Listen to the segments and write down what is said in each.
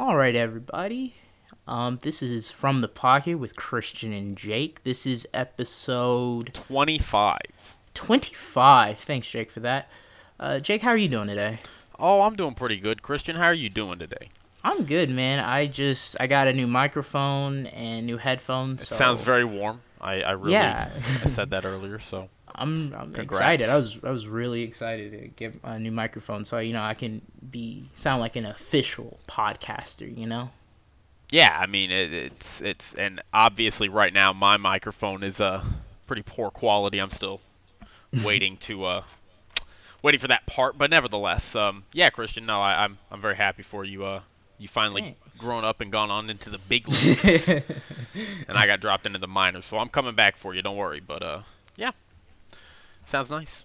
All right, everybody. Um, this is from the pocket with Christian and Jake. This is episode 25. 25. Thanks, Jake, for that. Uh, Jake, how are you doing today? Oh, I'm doing pretty good. Christian, how are you doing today? I'm good, man. I just I got a new microphone and new headphones. It so sounds very warm. I, I really Yeah. I said that earlier, so I'm, I'm excited. I was I was really excited to get a new microphone, so you know I can be sound like an official podcaster. You know. yeah, I mean it, it's it's and obviously right now my microphone is uh pretty poor quality. I'm still waiting to uh waiting for that part, but nevertheless, um yeah, Christian, no, I, I'm I'm very happy for you. Uh, you finally Thanks. grown up and gone on into the big leagues, and I got dropped into the minors, so I'm coming back for you. Don't worry, but uh yeah, sounds nice.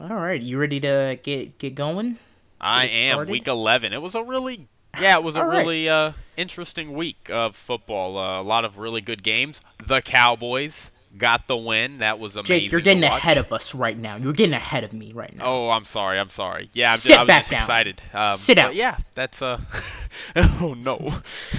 All right, you ready to get get going? I it am started? week 11. It was a really yeah, it was a right. really uh, interesting week of football. Uh, a lot of really good games. The Cowboys got the win. That was amazing. Jake, you're getting ahead of us right now. You're getting ahead of me right now. Oh, I'm sorry. I'm sorry. Yeah, I'm Sit just, I was back just down. excited. Um, Sit down. Yeah, that's uh. oh no.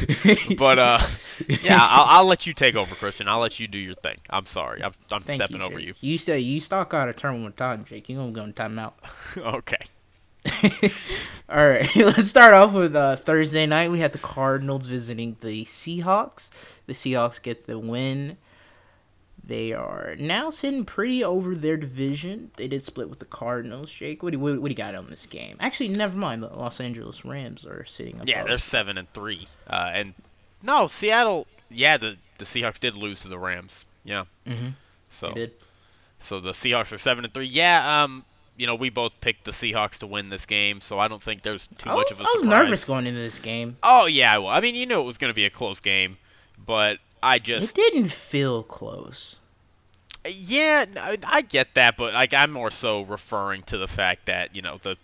but uh, yeah, I'll, I'll let you take over, Christian. I'll let you do your thing. I'm sorry. I'm, I'm Thank stepping you, over you. You say you stock out a term one time, Jake. You're gonna go in timeout. okay. All right, let's start off with uh, Thursday night. We had the Cardinals visiting the Seahawks. The Seahawks get the win. They are now sitting pretty over their division. They did split with the Cardinals. Jake, what do, what, what do you got on this game? Actually, never mind. The Los Angeles Rams are sitting above. Yeah, they're seven and three. Uh, and no, Seattle. Yeah, the the Seahawks did lose to the Rams. Yeah. Mhm. So They did. so the Seahawks are seven and three. Yeah. Um. You know, we both picked the Seahawks to win this game, so I don't think there's too I much was, of a I was surprise. nervous going into this game. Oh yeah, well, I mean, you knew it was going to be a close game, but I just It didn't feel close. Yeah, I get that, but like I'm more so referring to the fact that you know the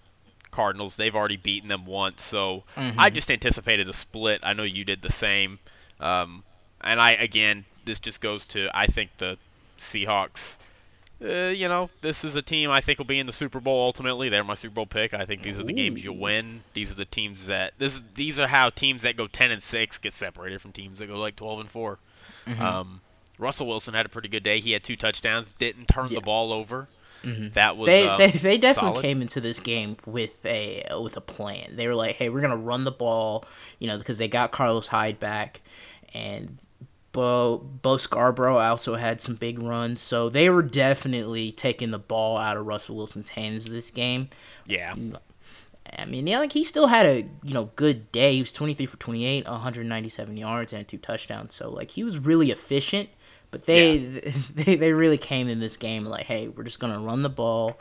Cardinals they've already beaten them once, so I Mhm. just anticipated a split. I know you did the same, um, and I again this just goes to I think the Seahawks. Uh, you know, this is a team I think will be in the Super Bowl ultimately. They're my Super Bowl pick. I think these are the games you win. These are the teams that this is, these are how teams that go 10 and 6 get separated from teams that go like 12 and 4. Mhm. Um, Russell Wilson had a pretty good day. He had two touchdowns, didn't turn Yeah. the ball over. Mhm. That was they, um, they they definitely solid. came into this game with a with a plan. They were like, "Hey, we're gonna run the ball," you know, because they got Carlos Hyde back, and Bo Bo Scarborough also had some big runs. So they were definitely taking the ball out of Russell Wilson's hands this game. yeah. I mean, yeah, like he still had a you know good day. He was 23 for 28, 197 yards and two touchdowns. So like he was really efficient. But they they they really came in this game like, hey, we're just gonna run the ball,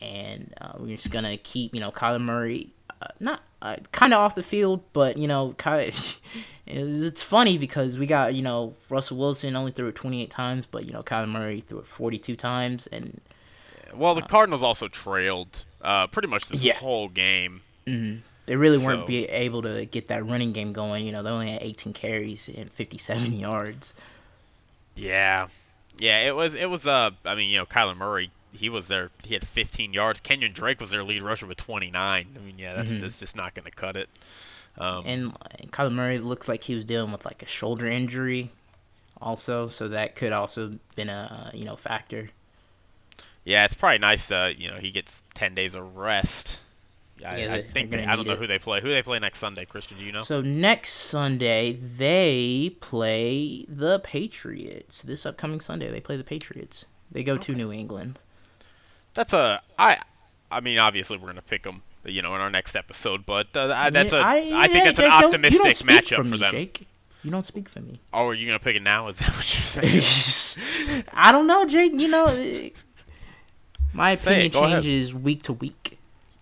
and uh, we're just gonna keep you know Kyler Murray uh, not uh, kind of off the field, but you know Ky- it was, it's funny because we got you know Russell Wilson only threw it 28 times, but you know Kyler Murray threw it 42 times, and Well, the Cardinals also trailed uh, pretty much this Yeah. whole game. Mhm. They really weren't So- be able to get that running game going. You know, they only had 18 carries and 57 yards. Yeah. Yeah, it was it was uh I mean, you know, Kyler Murray, he was there he had 15 yards. Kenyon Drake was their lead rusher with 29. I mean, yeah, that's Mhm. that's just not going to cut it. Um, And uh, Kyler Murray looks like he was dealing with like a shoulder injury, also. So that could also been a you know factor. yeah, it's probably nice uh, you know, he gets 10 days of rest. I, Yeah, I think they, I don't know it. who they play. Who they play next Sunday, Christian, do you know? So next Sunday they play the Patriots. This upcoming Sunday they play the Patriots. They go to New England. That's a I. I mean, obviously we're gonna pick them, you know, in our next episode. But uh, I- that's a. I think that's an don't- optimistic don't matchup for, me, them. Jake. You don't speak for me. Oh, are you gonna pick it now? Is that what you're saying? I don't know, Jake. You know, my Say opinion it, go ahead. changes week to week,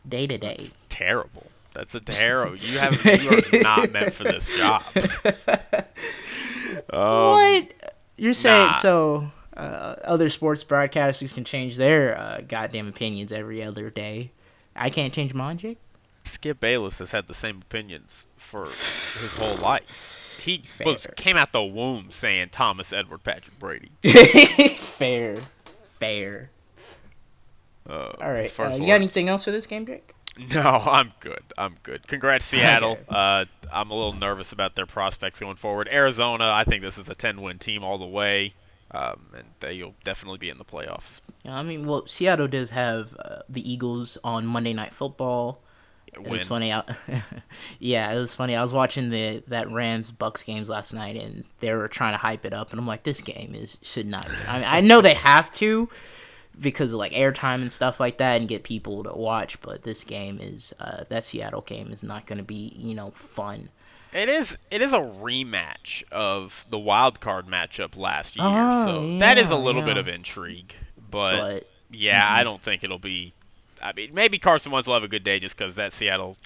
day to day. terrible. That's a terrible. You have. You are not meant for this job. Um, what? You're saying nah. so? Uh, other sports broadcasters can change their uh, goddamn opinions every other day. I can't change mine, Jake. Skip Bayless has had the same opinions for his whole life. He was came out the womb saying Thomas Edward Patrick Brady. fair, fair. Uh, All right. Uh, you got anything else for this game, Jake? No, I'm good. I'm good. Congrats, Seattle. Okay. Uh, I'm a little nervous about their prospects going forward. Arizona, I think this is a 10-win team all the way, um, and they'll definitely be in the playoffs. I mean, well, Seattle does have uh, the Eagles on Monday Night Football. It was funny. I, yeah, it was funny. I was watching the that Rams Bucks games last night, and they were trying to hype it up, and I'm like, this game is should not. Be. I, mean, I know they have to because of like airtime and stuff like that, and get people to watch. But this game is uh, that Seattle game is not going to be you know fun. It is it is a rematch of the wild card matchup last year, Oh, so that is a yeah, little bit of intrigue. But, But yeah, Mhm. I don't think it'll be. I mean, maybe Carson Wentz will have a good day just because that Seattle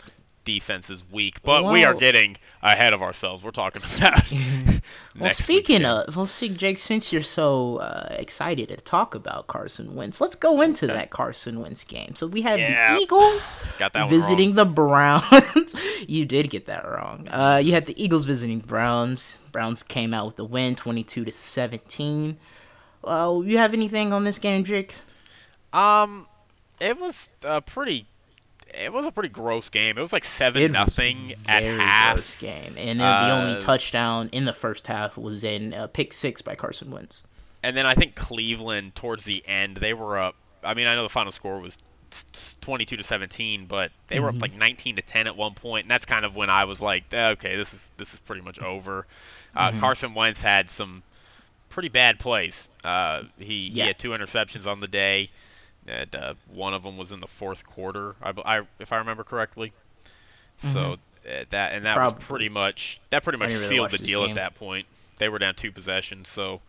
defense is weak. But we are getting ahead of ourselves. We're talking about. well, next speaking weekend. of, well, see, Jake, since you're so uh, excited to talk about Carson Wentz, let's go into Okay. that Carson Wentz game. So we had Yeah. the Eagles got that visiting the Browns. you did get that wrong. Uh, you had the Eagles visiting Browns. Browns came out with the win, twenty-two to seventeen. Well, you have anything on this game, Jake? Um, it was a pretty. It was a pretty gross game. It was like seven It was nothing at half. gross game, and then the only Uh, touchdown in the first half was in a pick six by Carson Wentz. And then I think Cleveland towards the end they were up. I mean, I know the final score was 22 to 17, but they were up Mhm. like 19 to 10 at one point, and that's kind of when I was like, "Eh, okay, this is this is pretty much over. Uh, Mhm. Carson Wentz had some pretty bad plays. Uh, he, Yeah. he had two interceptions on the day. And, uh, one of them was in the fourth quarter, I, I- if I remember correctly. So uh, that and that was Mm-hmm. Pretty much that pretty much really sealed the deal game. at that point. They were down two possessions, so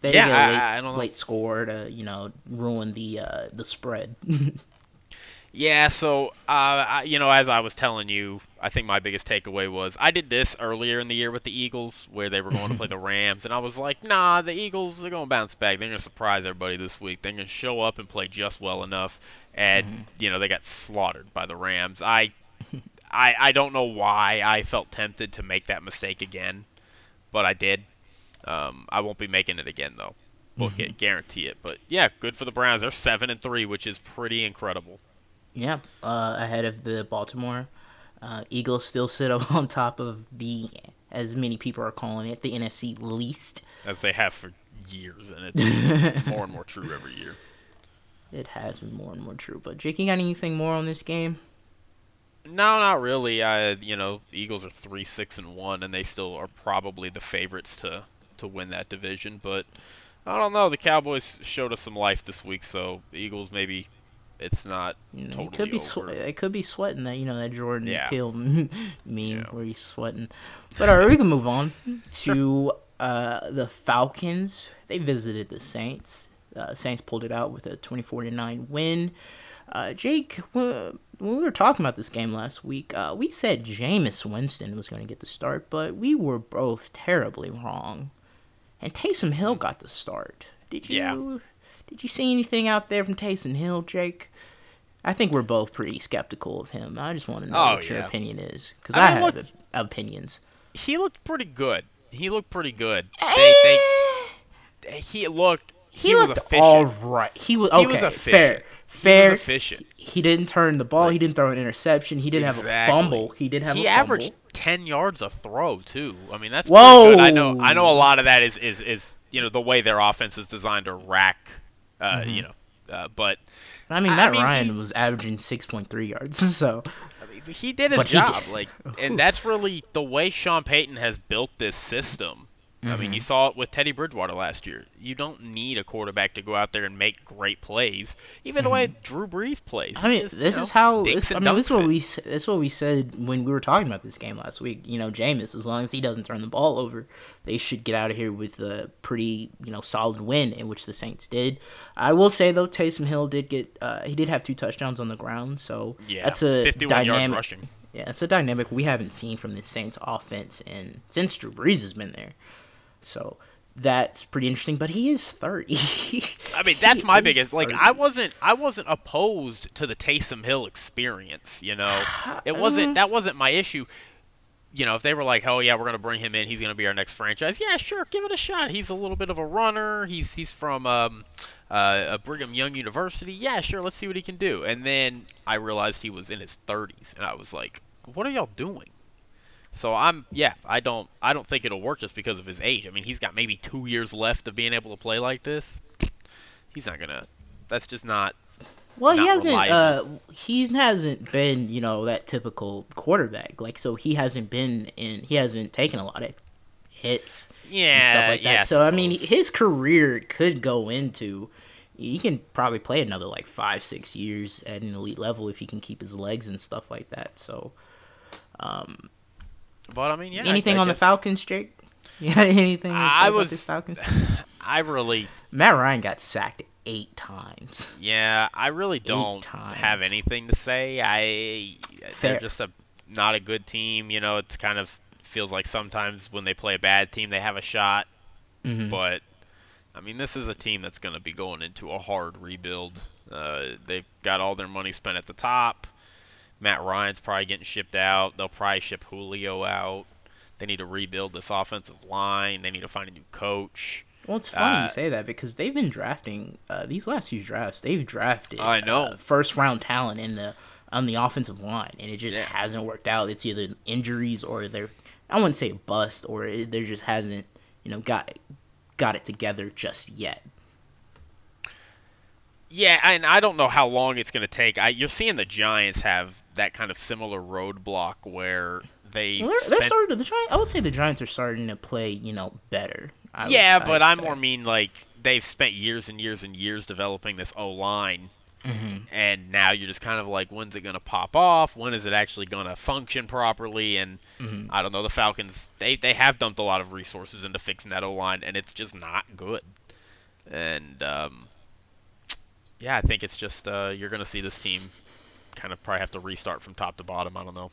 They Yeah, late, I don't know. late score to you know ruin the uh, the spread. Yeah, so uh, I, you know, as I was telling you, I think my biggest takeaway was I did this earlier in the year with the Eagles, where they were going to play the Rams, and I was like, nah, the Eagles they're going to bounce back. They're going to surprise everybody this week. They're going to show up and play just well enough, and you know they got slaughtered by the Rams. I, I, I don't know why I felt tempted to make that mistake again, but I did. Um, I won't be making it again though. Book it, guarantee it. But yeah, good for the Browns. They're seven and three, which is pretty incredible. Yeah, uh, ahead of the Baltimore uh, Eagles, still sit up on top of the, as many people are calling it, the NFC least. as they have for years, and it's more and more true every year. It has been more and more true. But Jake, you got anything more on this game? No, not really. I, you know, Eagles are three, six, and one, and they still are probably the favorites to to win that division. But I don't know. The Cowboys showed us some life this week, so the Eagles maybe it's not You know, totally he could be swe- it could be sweating that you know that Jordan Yeah. Peele meme Yeah. where he's sweating. But all right, we can move on to uh, the Falcons. They visited the Saints. Uh, Saints pulled it out with a 24 to nine win. Uh, Jake, when we were talking about this game last week, uh, we said Jameis Winston was going to get the start, but we were both terribly wrong. And Taysom Hill got the start. Did you? Yeah. Did you see anything out there from Taysom Hill, Jake? I think we're both pretty skeptical of him. I just want to know Oh, what your opinion is because I I, mean, have look- opinions. He looked pretty good. He looked pretty good. They, they, Eh, he looked. he, He, looked all right. He was okay. He was fair, efficient. fair. He was efficient. He didn't turn the ball. he didn't throw an interception. He didn't have a fumble. He did have he a fumble. averaged ten yards a throw too. I mean that's Whoa. I know I know a lot of that is is, is you know the way their offense is designed to rack, uh, Mhm. you know, uh, but I mean, I Matt mean, Ryan he- was averaging six point three yards. So I mean, he did his job. did- Like, and that's really the way Sean Payton has built this system. I mean, you saw it with Teddy Bridgewater last year. You don't need a quarterback to go out there and make great plays. Even the way Drew Brees plays. Mm-hmm. I mean, just, you this know, is how. This, I mean, this is what it. we. This is what we said when we were talking about this game last week. You know, Jameis, as long as he doesn't turn the ball over, they should get out of here with a pretty, you know, solid win, in which the Saints did. I will say though, Taysom Hill did get. Uh, he did have two touchdowns on the ground, so Yeah, that's a dynamic. rushing. Yeah, it's a dynamic we haven't seen from the Saints offense and since Drew Brees has been there. So that's pretty interesting. But he is thirty. I mean, that's He my biggest. Like, I wasn't, I wasn't opposed to the Taysom Hill experience. You know, it wasn't. Uh, That wasn't my issue. You know, if they were like, "Oh yeah, we're gonna bring him in. He's gonna be our next franchise." Yeah, sure, give it a shot. He's a little bit of a runner. He's he's from um, uh, a Brigham Young University. Yeah, sure. Let's see what he can do. And then I realized he was in his 30s, and I was like, "What are y'all doing?" So I'm yeah, I don't I don't think it'll work just because of his age. I mean, he's got maybe 2 years left of being able to play like this. He's not going to that's just not Well, he hasn't. Uh, reliable. he hasn't been, you know, that typical quarterback. Like, so he hasn't been in. He hasn't taken a lot of hits yeah, and stuff like that. yeah, so I mean, his career could go into. He can probably play another like five, six years at an elite level if he can keep his legs and stuff like that. So, um, but I mean, yeah. Anything I on the guess- Falcons, Jake? Yeah, anything to say I about was this Falcons? I really Matt Ryan got sacked eight times. Yeah, I really don't have anything to say. I Fair. they're just a not a good team. You know, it's kind of feels like sometimes when they play a bad team, they have a shot. Mhm. But I mean, this is a team that's going to be going into a hard rebuild. Uh, they've got all their money spent at the top. Matt Ryan's probably getting shipped out. They'll probably ship Julio out. They need to rebuild this offensive line. They need to find a new coach. Well, it's funny Uh, you say that because they've been drafting uh, these last few drafts. They've drafted I know. uh, first round talent in the on the offensive line, and it just Yeah. hasn't worked out. It's either injuries or they're I wouldn't say a bust, or there just hasn't you know got got it together just yet. Yeah, and I don't know how long it's going to take. I, you're seeing the Giants have that kind of similar roadblock where they Well, they're, they're spent- starting. The Giants, I would say the Giants are starting to play you know better. I yeah, I'd but I more mean like they've spent years and years and years developing this O line, Mhm. and now you're just kind of like, when's it going to pop off? When is it actually going to function properly? And Mhm. I don't know. The Falcons they they have dumped a lot of resources into fixing that O line, and it's just not good. And um, yeah, I think it's just uh, you're going to see this team kind of probably have to restart from top to bottom. I don't know.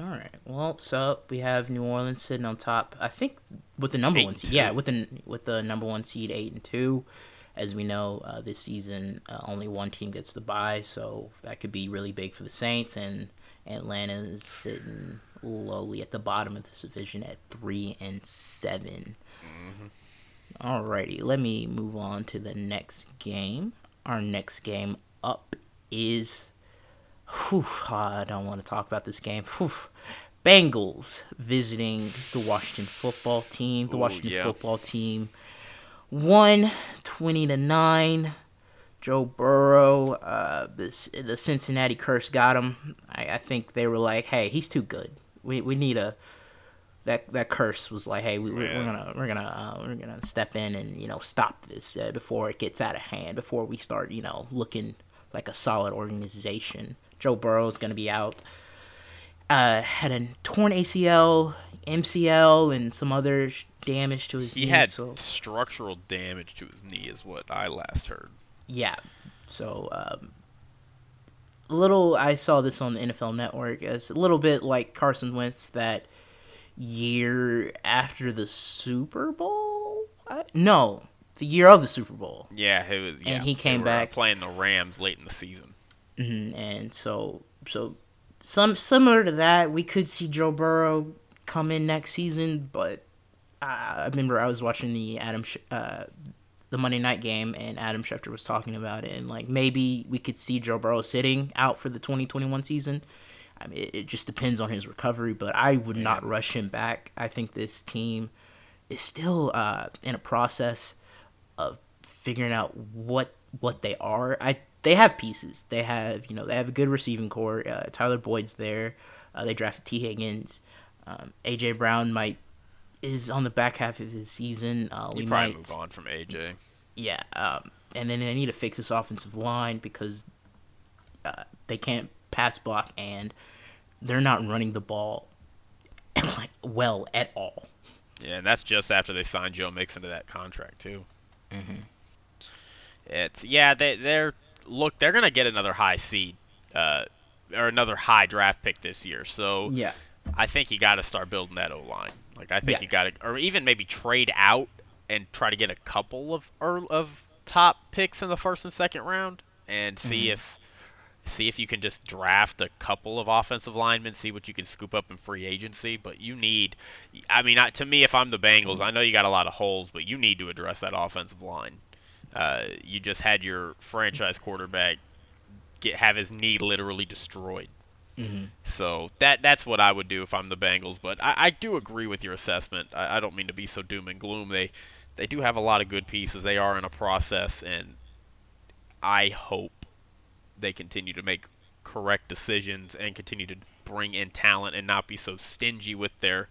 All right. Well, so we have New Orleans sitting on top. I think with the number Eight one seed. Yeah, with the with the number one seed, eight and two. As we know, uh, this season uh, only one team gets the bye, so that could be really big for the Saints. And Atlanta is sitting lowly at the bottom of this division at three and 7 Alrighty, let me move on to the next game. Our next game up is Whew, I don't want to talk about this game. Whew. Bengals visiting the Washington football team. The Ooh, Washington yeah. football team won 20 to 9. Joe Burrow, uh, this the Cincinnati curse got him. I, I think they were like, "Hey, he's too good. We, we need a." That that curse was like, "Hey, we, we're Yeah. gonna we're gonna uh, we're gonna step in and you know stop this uh, before it gets out of hand. Before we start you know looking like a solid organization." Joe Burrow is gonna be out. Uh, had a torn ACL, MCL, and some other sh- damage to his knee. He knee. had so structural damage to his knee, is what I last heard. yeah, so um, a little. I saw this on the NFL Network. It's a little bit like Carson Wentz that year after the Super Bowl. I, no, the year of the Super Bowl. Yeah, it was. Yeah, he came were, uh, back- playing the Rams late in the season. hmm And so, so some similar to that, we could see Joe Burrow come in next season. But I, I remember I was watching the Adam, Sch- uh, the Monday night game, and Adam Schefter was talking about it, and like maybe we could see Joe Burrow sitting out for the 2021 season. I mean, it, just depends on his recovery, but I would not rush him back. I think this team is still uh, in a process of figuring out what what they are. I they have pieces. They have you know they have a good receiving core. Uh, Tyler Boyd's there. Uh, they drafted Tee Higgins. Um, AJ Brown might is on the back half of his season. Uh, we probably might move on from AJ. yeah, um, and then they need to fix this offensive line because uh, they can't pass block and they're not running the ball like well at all. Yeah, and that's just after they signed Joe Mixon to that contract too. Mhm. It's yeah, they they're look they're gonna get another high seed, uh, or another high draft pick this year. So Yeah, I think you got to start building that O line. Like I think Yeah. you got to, or even maybe trade out and try to get a couple of earl of top picks in the first and second round, and see Mhm. if see if you can just draft a couple of offensive linemen, see what you can scoop up in free agency. But you need, I mean, I- to me, if I'm the Bengals, I know you got a lot of holes, but you need to address that offensive line. Uh, you just had your franchise quarterback get have his knee literally destroyed. Mhm. So that that's what I would do if I'm the Bengals. But I, I do agree with your assessment. I, I don't mean to be so doom and gloom. They they do have a lot of good pieces. They are in a process, and I hope they continue to make correct decisions and continue to bring in talent and not be so stingy with their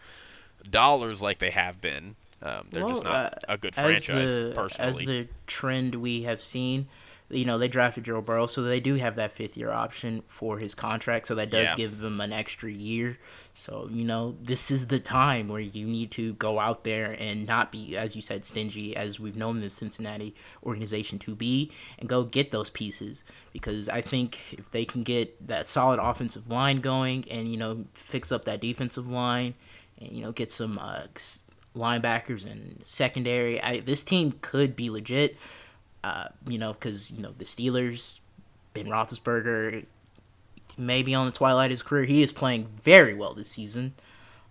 dollars like they have been. Um, they're just not uh, a good as franchise, the personally. as the trend we have seen, you know, they drafted Joe Burrow, so they do have that fifth year option for his contract, so that does Yeah. give them an extra year. So you know, this is the time where you need to go out there and not be, as you said, stingy, as we've known the Cincinnati organization to be, and go get those pieces. Because I think if they can get that solid offensive line going, and you know, fix up that defensive line, and you know, get some uh, linebackers and secondary. I, this team could be legit. Uh, you know, because you know the Steelers, Ben Roethlisberger, maybe on the twilight of his career. He is playing very well this season.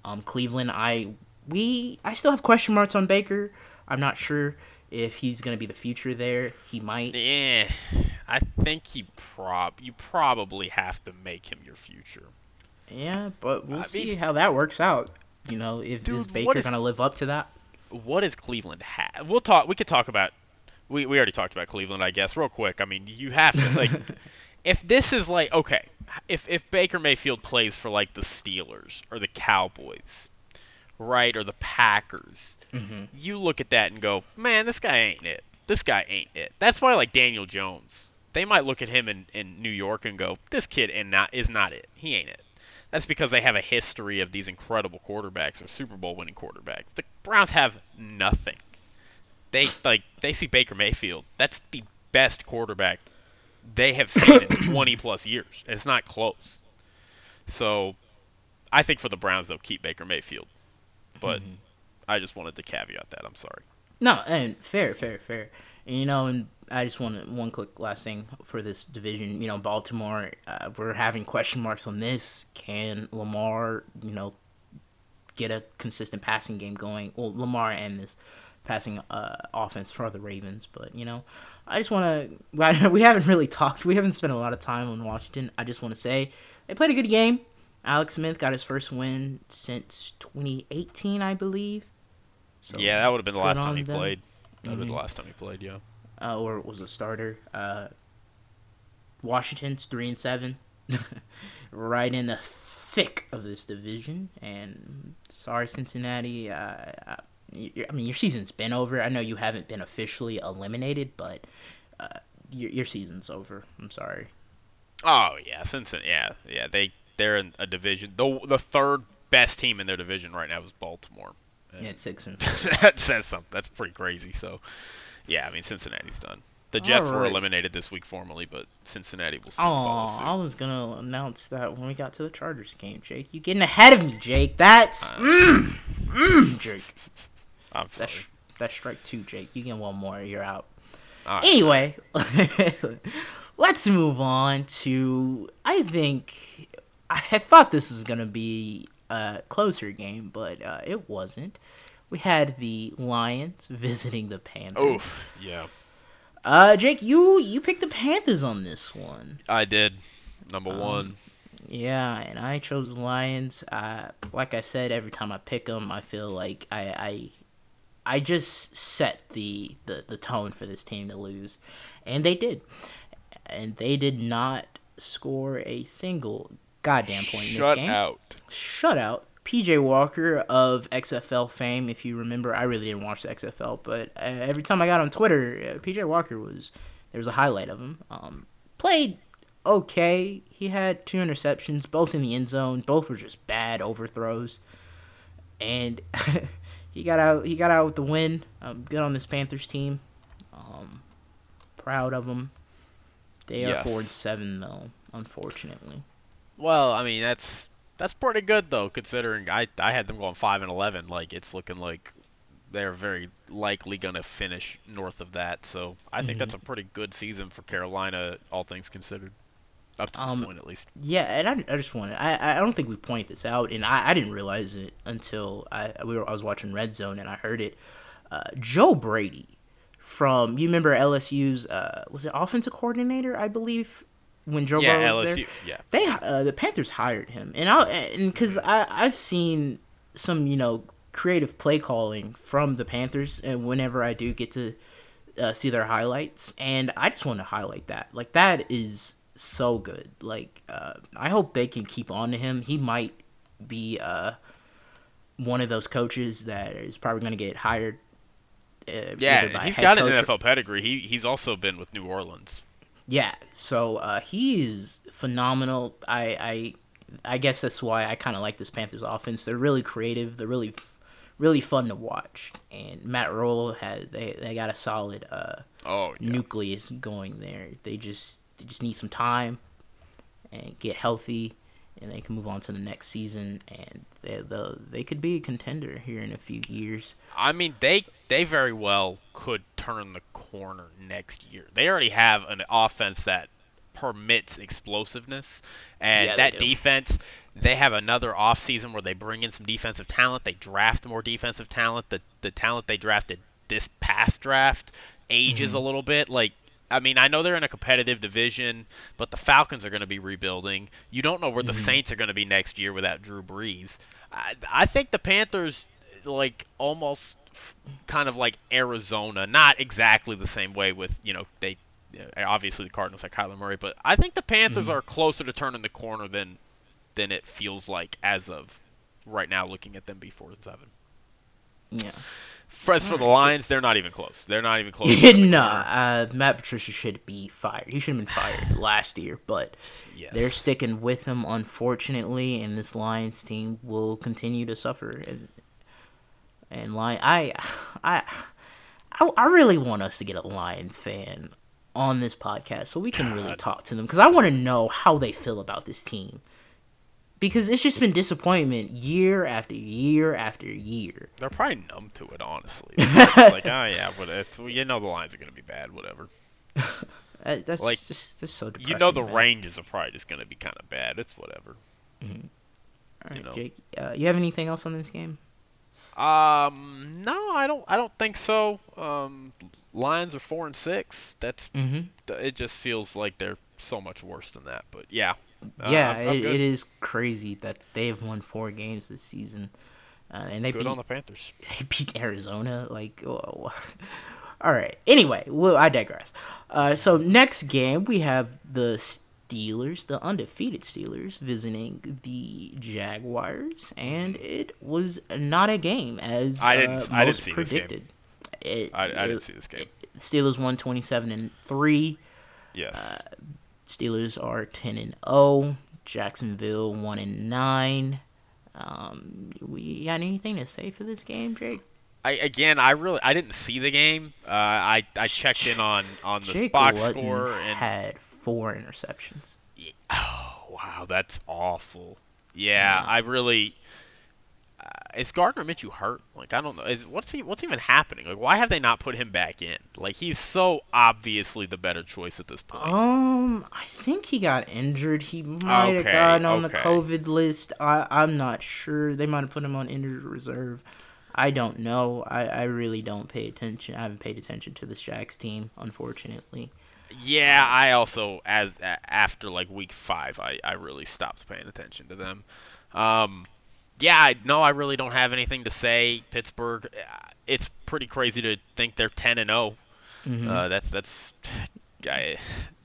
Um, Cleveland, I we I still have question marks on Baker. I'm not sure if he's gonna be the future there. He might. Yeah, I think he prob you probably have to make him your future. Yeah, but we'll I see mean- how that works out. You know, if is Baker is- gonna live up to that? What does Cleveland have? We'll talk. We could talk about. We we already talked about Cleveland, I guess, real quick. I mean, you have to like. if this is like okay, if if Baker Mayfield plays for like the Steelers or the Cowboys, right, or the Packers, hmm you look at that and go, man, this guy ain't it. This guy ain't it. That's why like Daniel Jones, they might look at him in, in New York and go, this kid and not is not it. He ain't it. That's because they have a history of these incredible quarterbacks or Super Bowl winning quarterbacks. The Browns have nothing. They like they see Baker Mayfield. That's the best quarterback they have seen in 20 plus years. It's not close. So, I think for the Browns they'll keep Baker Mayfield. But Mhm. I just wanted to caveat that. I'm sorry. No, and fair, fair, fair. And, you know, and I just want one quick last thing for this division. You know, Baltimore, uh, we're having question marks on this. Can Lamar, you know, get a consistent passing game going? Well, Lamar and this passing uh, offense for the Ravens, but you know, I just want to. We haven't really talked. We haven't spent a lot of time on Washington. I just want to say they played a good game. Alex Smith got his first win since 2018, I believe. So, yeah, that would have been the last time he them. played. That would have been the last time he played. Yeah. uh, or was a starter. Uh, Washington's three and seven, right in the thick of this division. And sorry, Cincinnati. Uh, I mean, your season's been over. I know you haven't been officially eliminated, but uh, your your season's over. I'm sorry. Oh yeah, Cincinnati. Yeah, yeah. They they're in a division. The the third best team in their division right now is Baltimore. And It's six and that says something. That's pretty crazy. So, yeah, I mean Cincinnati's done. The Jets were eliminated this week formally, but Cincinnati will soon Oh. I was gonna announce that when we got to the Chargers game, Jake. You getting ahead of me, Jake? That's Uh, mm, mm, Jake. I'm sorry. That's that's strike two, Jake. You get one more, you're out. Right. Anyway, let's move on to. I think I thought this was gonna be a closer game, but uh, it wasn't. We had the Lions visiting the Panthers. Oof. Yeah, Uh, Jake, you you picked the Panthers on this one. I did. Number Um, one. Yeah, and I chose the Lions. Uh, like I said, every time I pick them, I feel like I I, I just set the, the the tone for this team to lose, and they did, and they did not score a single goddamn point in this game. Shut out. Shutout. PJ Walker of XFL fame, if you remember, I really didn't watch the XFL, but uh, every time I got on Twitter, uh, PJ Walker was there was a highlight of him. Um, played okay. He had two interceptions, both in the end zone. Both were just bad overthrows, and he got out. He got out with the win. Um, good on this Panthers team. Um, proud of them. They are Yes. four and seven though, unfortunately. Well, I mean that's that's pretty good though, considering I I had them going five and eleven. Like it's looking like they're very likely gonna finish north of that. So I think Mhm. that's a pretty good season for Carolina, all things considered, up to this Um, point at least. Yeah, and I, I just wanted I, I don't think we pointed this out, and I, I didn't realize it until I we were I was watching Red Zone and I heard it. Uh, Joe Brady from you remember LSU's uh, was it offensive coordinator I believe when Joe yeah, Burrow was LSU. there. Yeah. They uh, the Panthers hired him, and I and because I I've seen some you know creative play calling from the Panthers, and whenever I do get to uh, see their highlights, and I just want to highlight that. Like that is so good. Like uh, I hope they can keep on to him. He might be uh, one of those coaches that is probably going to get hired. Uh, Yeah, he's got an coach or- NFL pedigree. He he's also been with New Orleans. Yeah, so uh, he is phenomenal. I, I I guess that's why I kind of like this Panthers offense. They're really creative. They're really really fun to watch. And Matt Rhule has they, they got a solid uh, Oh, yeah. nucleus going there. They just they just need some time and get healthy, and they can move on to the next season. And they they they could be a contender here in a few years. I mean, they they very well could turn the corner next year. They already have an offense that permits explosiveness, and Yeah, that defense. They have another offseason where they bring in some defensive talent. They draft more defensive talent. The the talent they drafted this past draft ages Mm-hmm. a little bit. Like I mean, I know they're in a competitive division, but the Falcons are going to be rebuilding. You don't know where the Mhm. Saints are going to be next year without Drew Brees. I, I think the Panthers, like almost f- kind of like Arizona, not exactly the same way with you know they you know, obviously the Cardinals have Kyler Murray, but I think the Panthers Mhm. are closer to turning the corner than than it feels like as of right now. Looking at them before four and seven. Yeah. As for the Lions, they're not even close. They're not even close. to turning the no, uh, Matt Patricia should be fired. He should have been fired last year, but Yes. they're sticking with him, unfortunately, and this Lions team will continue to suffer. And, and Lion, I, I, I, I really want us to get a Lions fan on this podcast so we can really God. talk to them because I want to know how they feel about this team. Because it's just been disappointment year after year after year. They're probably numb to it, honestly. Like, oh yeah, but it's you know the Lions are gonna be bad, whatever. That's Like, just that's so depressing. You know the man. Ranges are probably just gonna be kind of bad. It's whatever. All you know. Jake, uh, you have anything else on this game? Um, no, I don't. I don't think so. Um, Lions are four and six. That's Mm-hmm. it. Just feels like they're so much worse than that. But yeah, yeah, I'm- I'm it, it is crazy that they've won four games this season, uh, and they good beat on the Panthers. they beat Arizona. Like, whoa. all right. Anyway, well, I digress. Uh, so next game we have the Steelers, the undefeated Steelers, visiting the Jaguars, and it was not a game as I didn't- uh, I didn't see this game. predicted. It, I, I it- didn't see this game. Steelers won twenty seven and three. Yes. uh, Steelers are ten and zero. Jacksonville one and nine. Um, we got anything to say for this game, Jake? I again, I really, I didn't see the game. Uh, I I checked in on on the Jake box Luton score and had four interceptions. Oh wow, that's awful. Yeah, Yeah. I really. Uh, is Gardner Minshew hurt? Like I don't know. Is what's he what's even happening? Like why have they not put him back in? Like he's so obviously the better choice at this point. Um, I think he got injured. He might have Okay, gotten on the. COVID list. I I'm not sure. They might have put him on injured reserve. I don't know. I, I really don't pay attention. I haven't paid attention to the Jags team, unfortunately. Yeah, I also as after like week five, I I really stopped paying attention to them. Um, yeah, no, I really don't have anything to say. Pittsburgh, uh, it's pretty crazy to think they're ten and zero. Mhm. Uh, that's that's, I,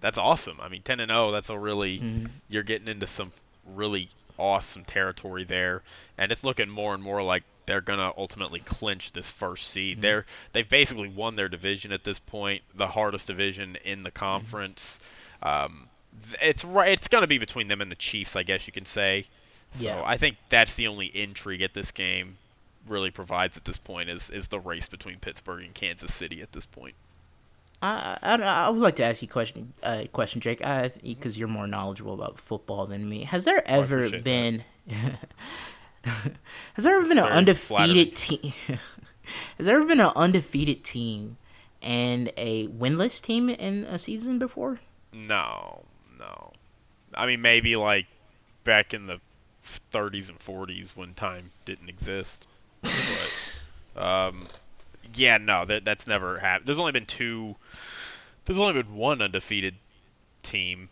that's awesome. I mean, ten and zero. That's a really Mhm. you're getting into some really awesome territory there, and it's looking more and more like they're gonna ultimately clinch this first seed. Mhm. They're they've basically won their division at this point, the hardest division in the conference. Um, it's right. It's gonna be between them and the Chiefs, I guess you can say. So Yeah. I think that's the only intrigue at this game really provides at this point is is the race between Pittsburgh and Kansas City at this point. I, I, I would like to ask you a question, uh, question, Jake, because you're more knowledgeable about football than me. Has there ever been, has there ever been an undefeated team? has there ever been an undefeated team and a winless team in a season before? No, no. I mean, maybe like back in the 30s and 40s when time didn't exist. But, um, yeah, no, that that's never happened. There's only been two. There's only been one undefeated team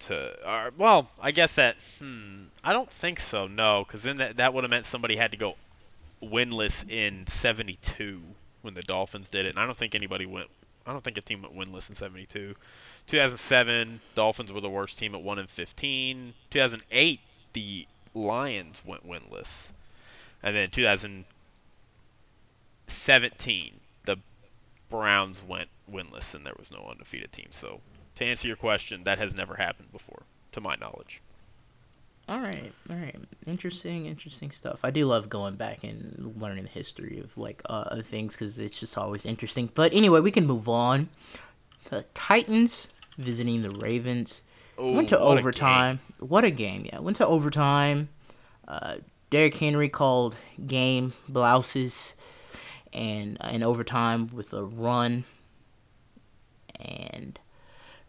to. Uh, well, I guess that. Hmm, I don't think so. No, because then that that would have meant somebody had to go winless in '72 when the Dolphins did it, and I don't think anybody went. I don't think a team went winless in '72. 2007, Dolphins were the worst team at 1 and 15. 2008, the Lions went winless, and then 2017, the Browns went winless, and there was no undefeated team. So, to answer your question, that has never happened before, to my knowledge. All right, all right, interesting, interesting stuff. I do love going back and learning the history of like uh, things because it's just always interesting. But anyway, we can move on. The Titans visiting the Ravens. Ooh, went to what a overtime. What a game! Yeah, went to overtime. Uh, Derrick Henry called game blouses, and uh, in overtime with a run. And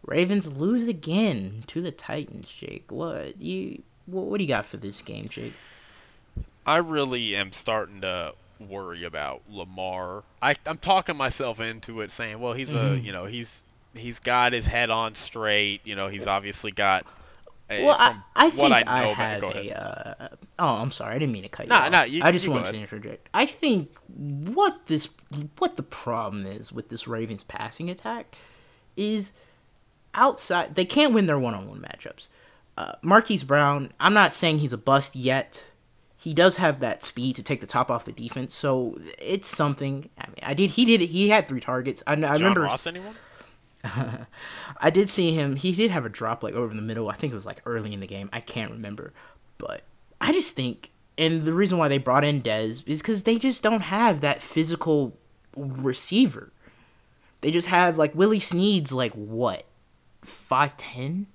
Ravens lose again to the Titans. Jake, what you what, what do you got for this game, Jake? I really am starting to worry about Lamar. I, I'm talking myself into it, saying, well, he's a, Mhm. you know, he's he's got his head on straight. You know, he's obviously got. a- Well, I, I think I, I, know have a. Uh, oh, I'm sorry. I didn't mean to cut you Nah, off. nah, you- I just wanted to interject. I think what this, what the problem is with this Ravens passing attack, is outside. They can't win their one-on-one matchups. Uh, Marquise Brown. I'm not saying he's a bust yet. He does have that speed to take the top off the defense, so it's something. I mean, I did. He did. He had three targets. I, I John remember. Ross, anyone? I did see him. He did have a drop like over in the middle. I think it was like early in the game. I can't remember, but I just think, and the reason why they brought in Dez is because they just don't have that physical receiver. They just have like Willie Snead's like what, five ten.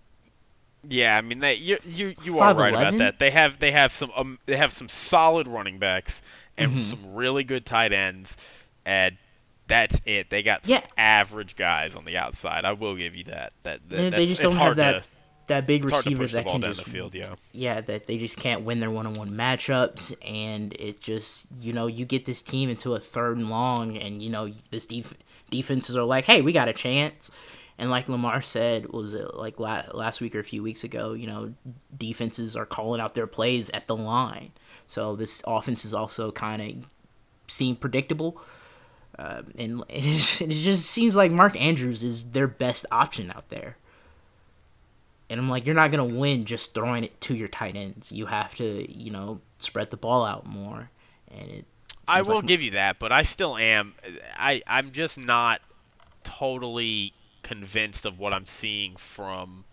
Yeah, I mean, they you you you are right about that. They have they have some um, they have some solid running backs and Mhm. some really good tight ends, and that's it. They got some Yeah. average guys on the outside. I will give you that. That, that They- they just don't have that to, That big it's hard to receiver that can just field. Yeah. yeah, that they just can't win their one-on-one matchups, and it just you know you get this team into a third and long, and you know this def- defenses are like, hey, we got a chance, and like Lamar said, was it like la- last week or a few weeks ago? You know, defenses are calling out their plays at the line, so this offense is also kind of seem predictable. Uh, and it just seems like Mark Andrews is their best option out there. And I'm like, you're not gonna win just throwing it to your tight ends. You have to, you know, spread the ball out more. And it. I will like- give you that, but I still am. I I'm just not totally convinced of what I'm seeing from.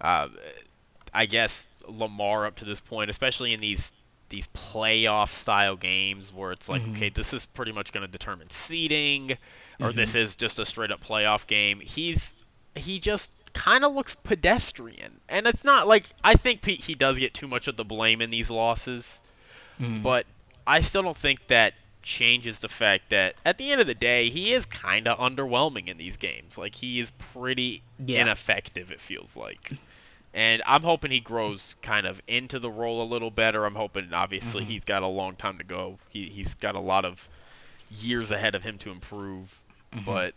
Uh, I guess Lamar up to this point, especially in these these playoff style games where it's like, Mhm. okay, this is pretty much going to determine seeding, or Mhm. this is just a straight up playoff game. He's he just kind of looks pedestrian, and it's not like I think he he does get too much of the blame in these losses Mhm. but I still don't think that changes the fact that at the end of the day, he is kind of underwhelming in these games. Like he is pretty Yeah. ineffective. It feels like, and I'm hoping he grows kind of into the role a little better. I'm hoping, obviously, Mhm. he's got a long time to go. He he's got a lot of years ahead of him to improve, Mhm. but.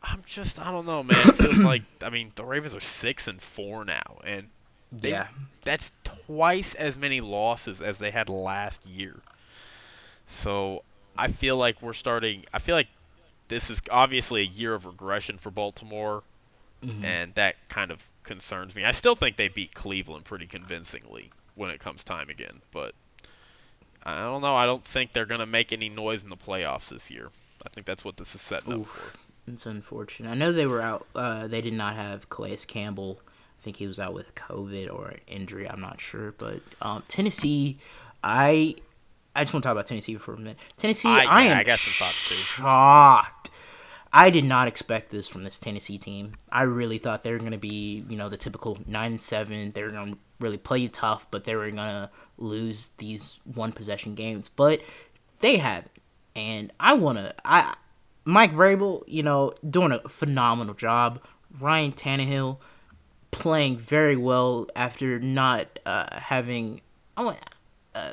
I'm just, I don't know, man. It feels like, I mean, the Ravens are six and four now, and they- yeah, that's twice as many losses as they had last year. So I feel like we're starting. I feel like this is obviously a year of regression for Baltimore, Mhm. and that kind of concerns me. I still think they beat Cleveland pretty convincingly when it comes time again, but I don't know. I don't think they're gonna make any noise in the playoffs this year. I think that's what this is setting up for. it's unfortunate. I know they were out. Uh, they did not have Calais Campbell. I think he was out with COVID or an injury. I'm not sure, but um, Tennessee, I. I just want to talk about Tennessee for a minute. Tennessee, I- I, am I got some thoughts, too. shocked. I did not expect this from this Tennessee team. I really thought they were going to be, you know, the typical nine and seven. They were going to really play tough, but they were going to lose these one possession games. But they haven't, and I want to. I Mike Vrabel, you know, doing a phenomenal job. Ryan Tannehill playing very well after not uh, having. Uh,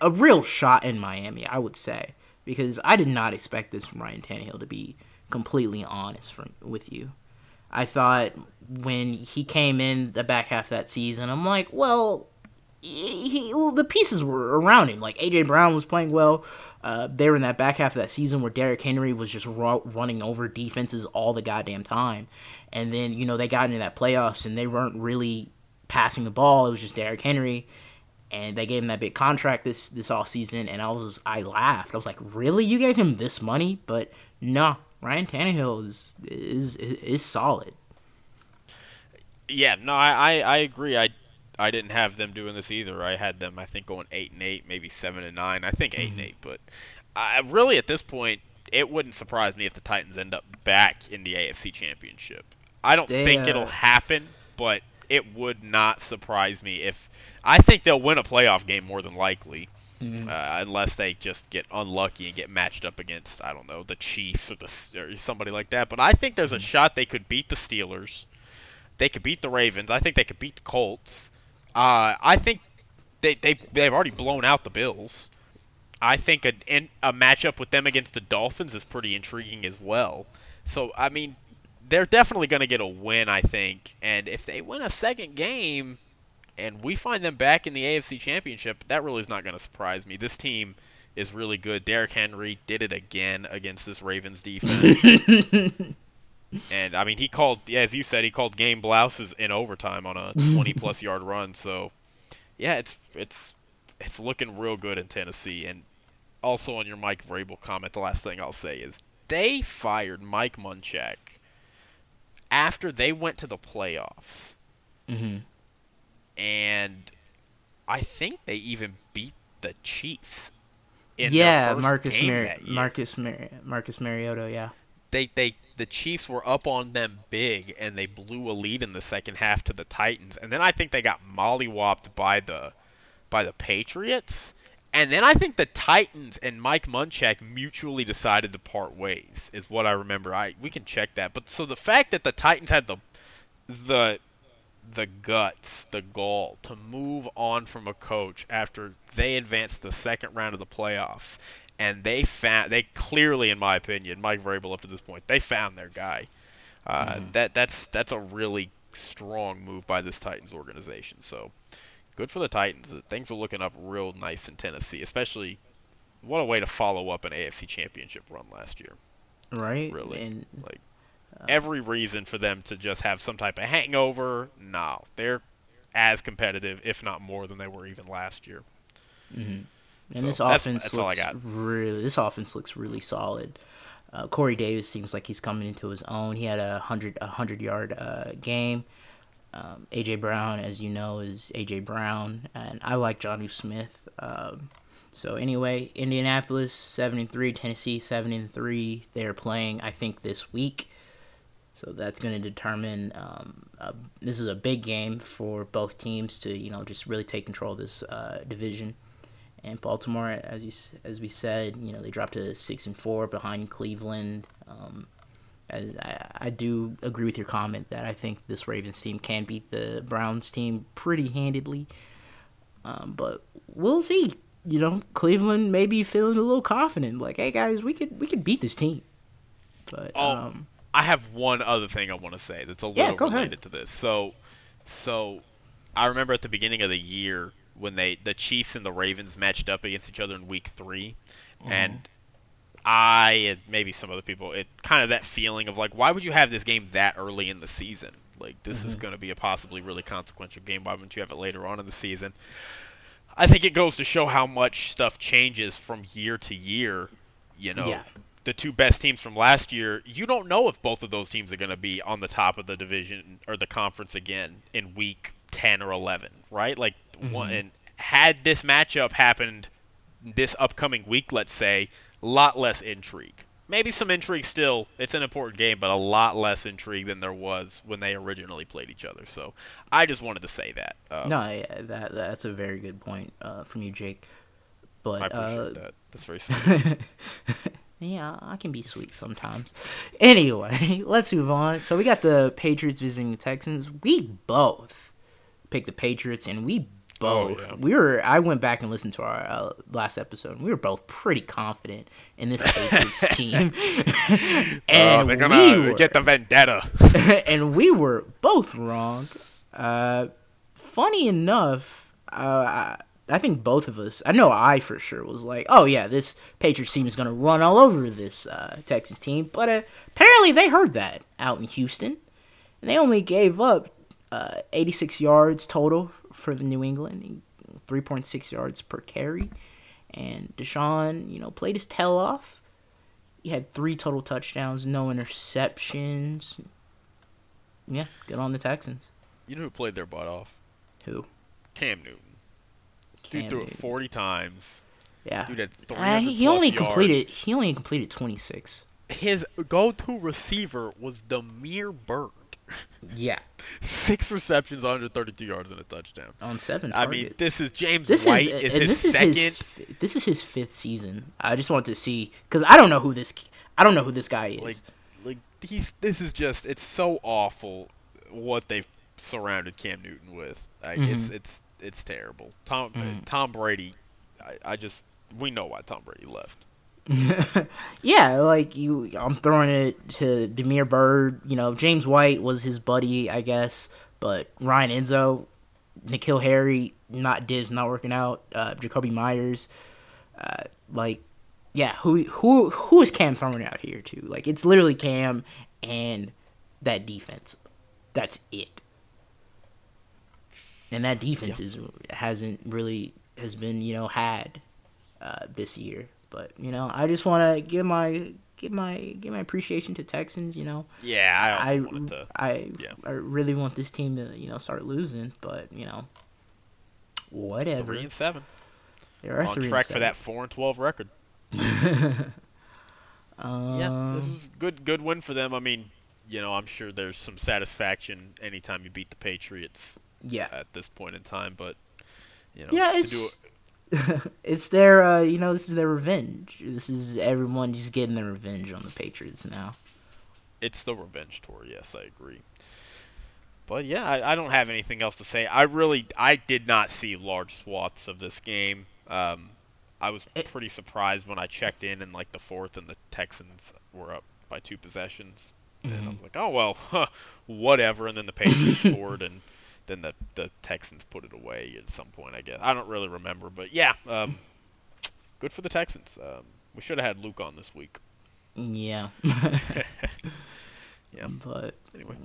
a real shot in Miami, I would say, because I did not expect this from Ryan Tannehill to be completely honest from with you. I thought when he came in the back half of that season, I'm like, well, he, he well, the pieces were around him. Like AJ Brown was playing well. Uh, they were in that back half of that season where Derrick Henry was just ru- running over defenses all the goddamn time. And then you know they got into that playoffs and they weren't really passing the ball. It was just Derrick Henry, and they gave him that big contract this this off season. And I was I laughed. I was like, really? You gave him this money? But no, Ryan Tannehill is is is solid. Yeah, no, I, I, I agree. I I didn't have them doing this either. I had them, I think, going eight and eight, maybe seven and nine. I think 8 mm-hmm. and eight, but I really at this point, it wouldn't surprise me if the Titans end up back in the AFC Championship. I don't they, think uh... it'll happen, but it would not surprise me if I think they'll win a playoff game more than likely. Mm-hmm. Uh, unless they just get unlucky and get matched up against I don't know the Chiefs or the or somebody like that. But I think there's a mm-hmm. shot they could beat the Steelers. They could beat the Ravens. I think they could beat the Colts. Uh, I think they they they've already blown out the Bills. I think a a matchup with them against the Dolphins is pretty intriguing as well. So I mean, they're definitely going to get a win, I think. And if they win a second game, and we find them back in the AFC Championship, that really is not going to surprise me. This team is really good. Derrick Henry did it again against this Ravens defense. and I mean, he called, yeah, as you said, he called game blouses in overtime on a 20 plus yard run. So, yeah, it's it's it's looking real good in Tennessee. And also on your Mike Vrabel comment, the last thing I'll say is they fired Mike Munchak after they went to the playoffs. Mm-hmm. And I think they even beat the Chiefs. yeah, Marcus Mar- Marcus Mar- Marcus Mariota, yeah they they the Chiefs were up on them big and they blew a lead in the second half to the Titans, and then I think they got mollywopped by the by the Patriots, and then I think the Titans and Mike Munchak mutually decided to part ways. Is what I remember. I we can check that, but so the fact that the Titans had the the the guts, the gall to move on from a coach after they advanced the second round of the playoffs and they found they clearly, in my opinion, Mike Vrabel up to this point, they found their guy. Uh, mm-hmm. That that's that's a really strong move by this Titans organization. So good for the Titans. Things are looking up real nice in Tennessee, especially what a way to follow up an AFC Championship run last year. Right. Really. And, like uh, every reason for them to just have some type of hangover. No, they're as competitive, if not more, than they were even last year. Mm-hmm. And so this offense that's, that's looks really this offense looks really solid. Uh, Corey Davis seems like he's coming into his own. He had a hundred a hundred yard uh, game. Um, AJ Brown, as you know, is AJ Brown, and I like Jonnu Smith. Um, so anyway, Indianapolis 73, Tennessee 73. They're playing, I think, this week. So that's going to determine. Um, uh, this is a big game for both teams to you know just really take control of this uh, division. And Baltimore, as you as we said, you know they dropped to six and four behind Cleveland. Um, I, I do agree with your comment that I think this Ravens team can beat the Browns team pretty handedly. Um, but we'll see. You know, Cleveland may be feeling a little confident, like, "Hey guys, we could we could beat this team." But oh, um, I have one other thing I want to say that's a little yeah, related ahead. to this. So, so I remember at the beginning of the year when they the Chiefs and the Ravens matched up against each other in Week 3 mm-hmm. and I and maybe some other people, it kind of that feeling of like, why would you have this game that early in the season? Like this mm-hmm. is going to be a possibly really consequential game. Why wouldn't you have it later on in the season? I think it goes to show how much stuff changes from year to year. You know, yeah. the two best teams from last year, you don't know if both of those teams are going to be on the top of the division or the conference again in week 10 or 11, right? Like mm-hmm. one and had this matchup happened this upcoming week, let's say, a lot less intrigue. Maybe some intrigue still. It's an important game, but a lot less intrigue than there was when they originally played each other. So I just wanted to say that. Um, no, yeah, that that's a very good point uh, from you, Jake. But I appreciate uh, that. That's very sweet. yeah, I can be sweet sometimes. Anyway, let's move on. So we got the Patriots visiting the Texans. We both picked the Patriots, and we both. Oh, yeah. We were. I went back and listened to our uh, last episode. and We were both pretty confident in this Patriots team, oh, and they're we were, get the vendetta. and we were both wrong. Uh, funny enough, uh, I, I think both of us. I know I for sure was like, "Oh yeah, this Patriots team is gonna run all over this uh, Texas team," but uh, apparently they heard that out in Houston, and they only gave up uh, 86 yards total for the New England, 3.6 yards per carry, and Deshaun, you know, played his tail off. He had three total touchdowns, no interceptions. Yeah, good on the Texans. You know who played their butt off? Who? Cam Newton. Cam Dude threw it 40 times. Yeah. Dude had Uh, 300 he only yards. completed. He only completed 26. His go-to receiver was Damiere Byrd. Yeah. Six receptions, 132 yards, and a touchdown. On seven. I mean, this is James This White is, is, and his this is second. his this is his fifth season. I just want to see because I don't know who this I don't know who this guy is. like, like he's this is just it's so awful what they've surrounded Cam Newton with. Like it's Mhm. it's it's terrible. Tom Mhm. Tom Brady, I, I just we know why Tom Brady left. Yeah, like you, I'm throwing it to Damiere Byrd. You know, James White was his buddy, I guess, but Ryan Izzo, N'Keal Harry, not did not working out. Uh, Jakobi Meyers, uh, like, yeah, who who who is Cam throwing out here too? Like, it's literally Cam and that defense. That's it. And that defense is hasn't really has been you know had uh, this year. But you know, I just want to give my give my give my appreciation to Texans. You know, Yeah, I also I to. I yeah. I really want this team to you know start losing, but you know, whatever. Three and seven. There are On track for that four and twelve record. um, Yeah, this is good. Good win for them. I mean, you know, I'm sure there's some satisfaction anytime you beat the Patriots yeah, at this point in time, but you know, yeah. to It's do it, it's their uh, you know this is their revenge. This is everyone just getting their revenge on the Patriots now. it's the revenge tour. Yes, I agree. But yeah, I, I don't have anything else to say. I really, I did not see large swaths of this game. Um, I was It- pretty surprised when I checked in in like the fourth, and the Texans were up by two possessions. And I Mhm. was like, oh well, huh, whatever. And then the Patriots scored, and then the the Texans put it away at some point. I guess I don't really remember, but yeah, um, good for the Texans. Um, we should have had Luke on this week. Yeah. Yeah. But Anyway,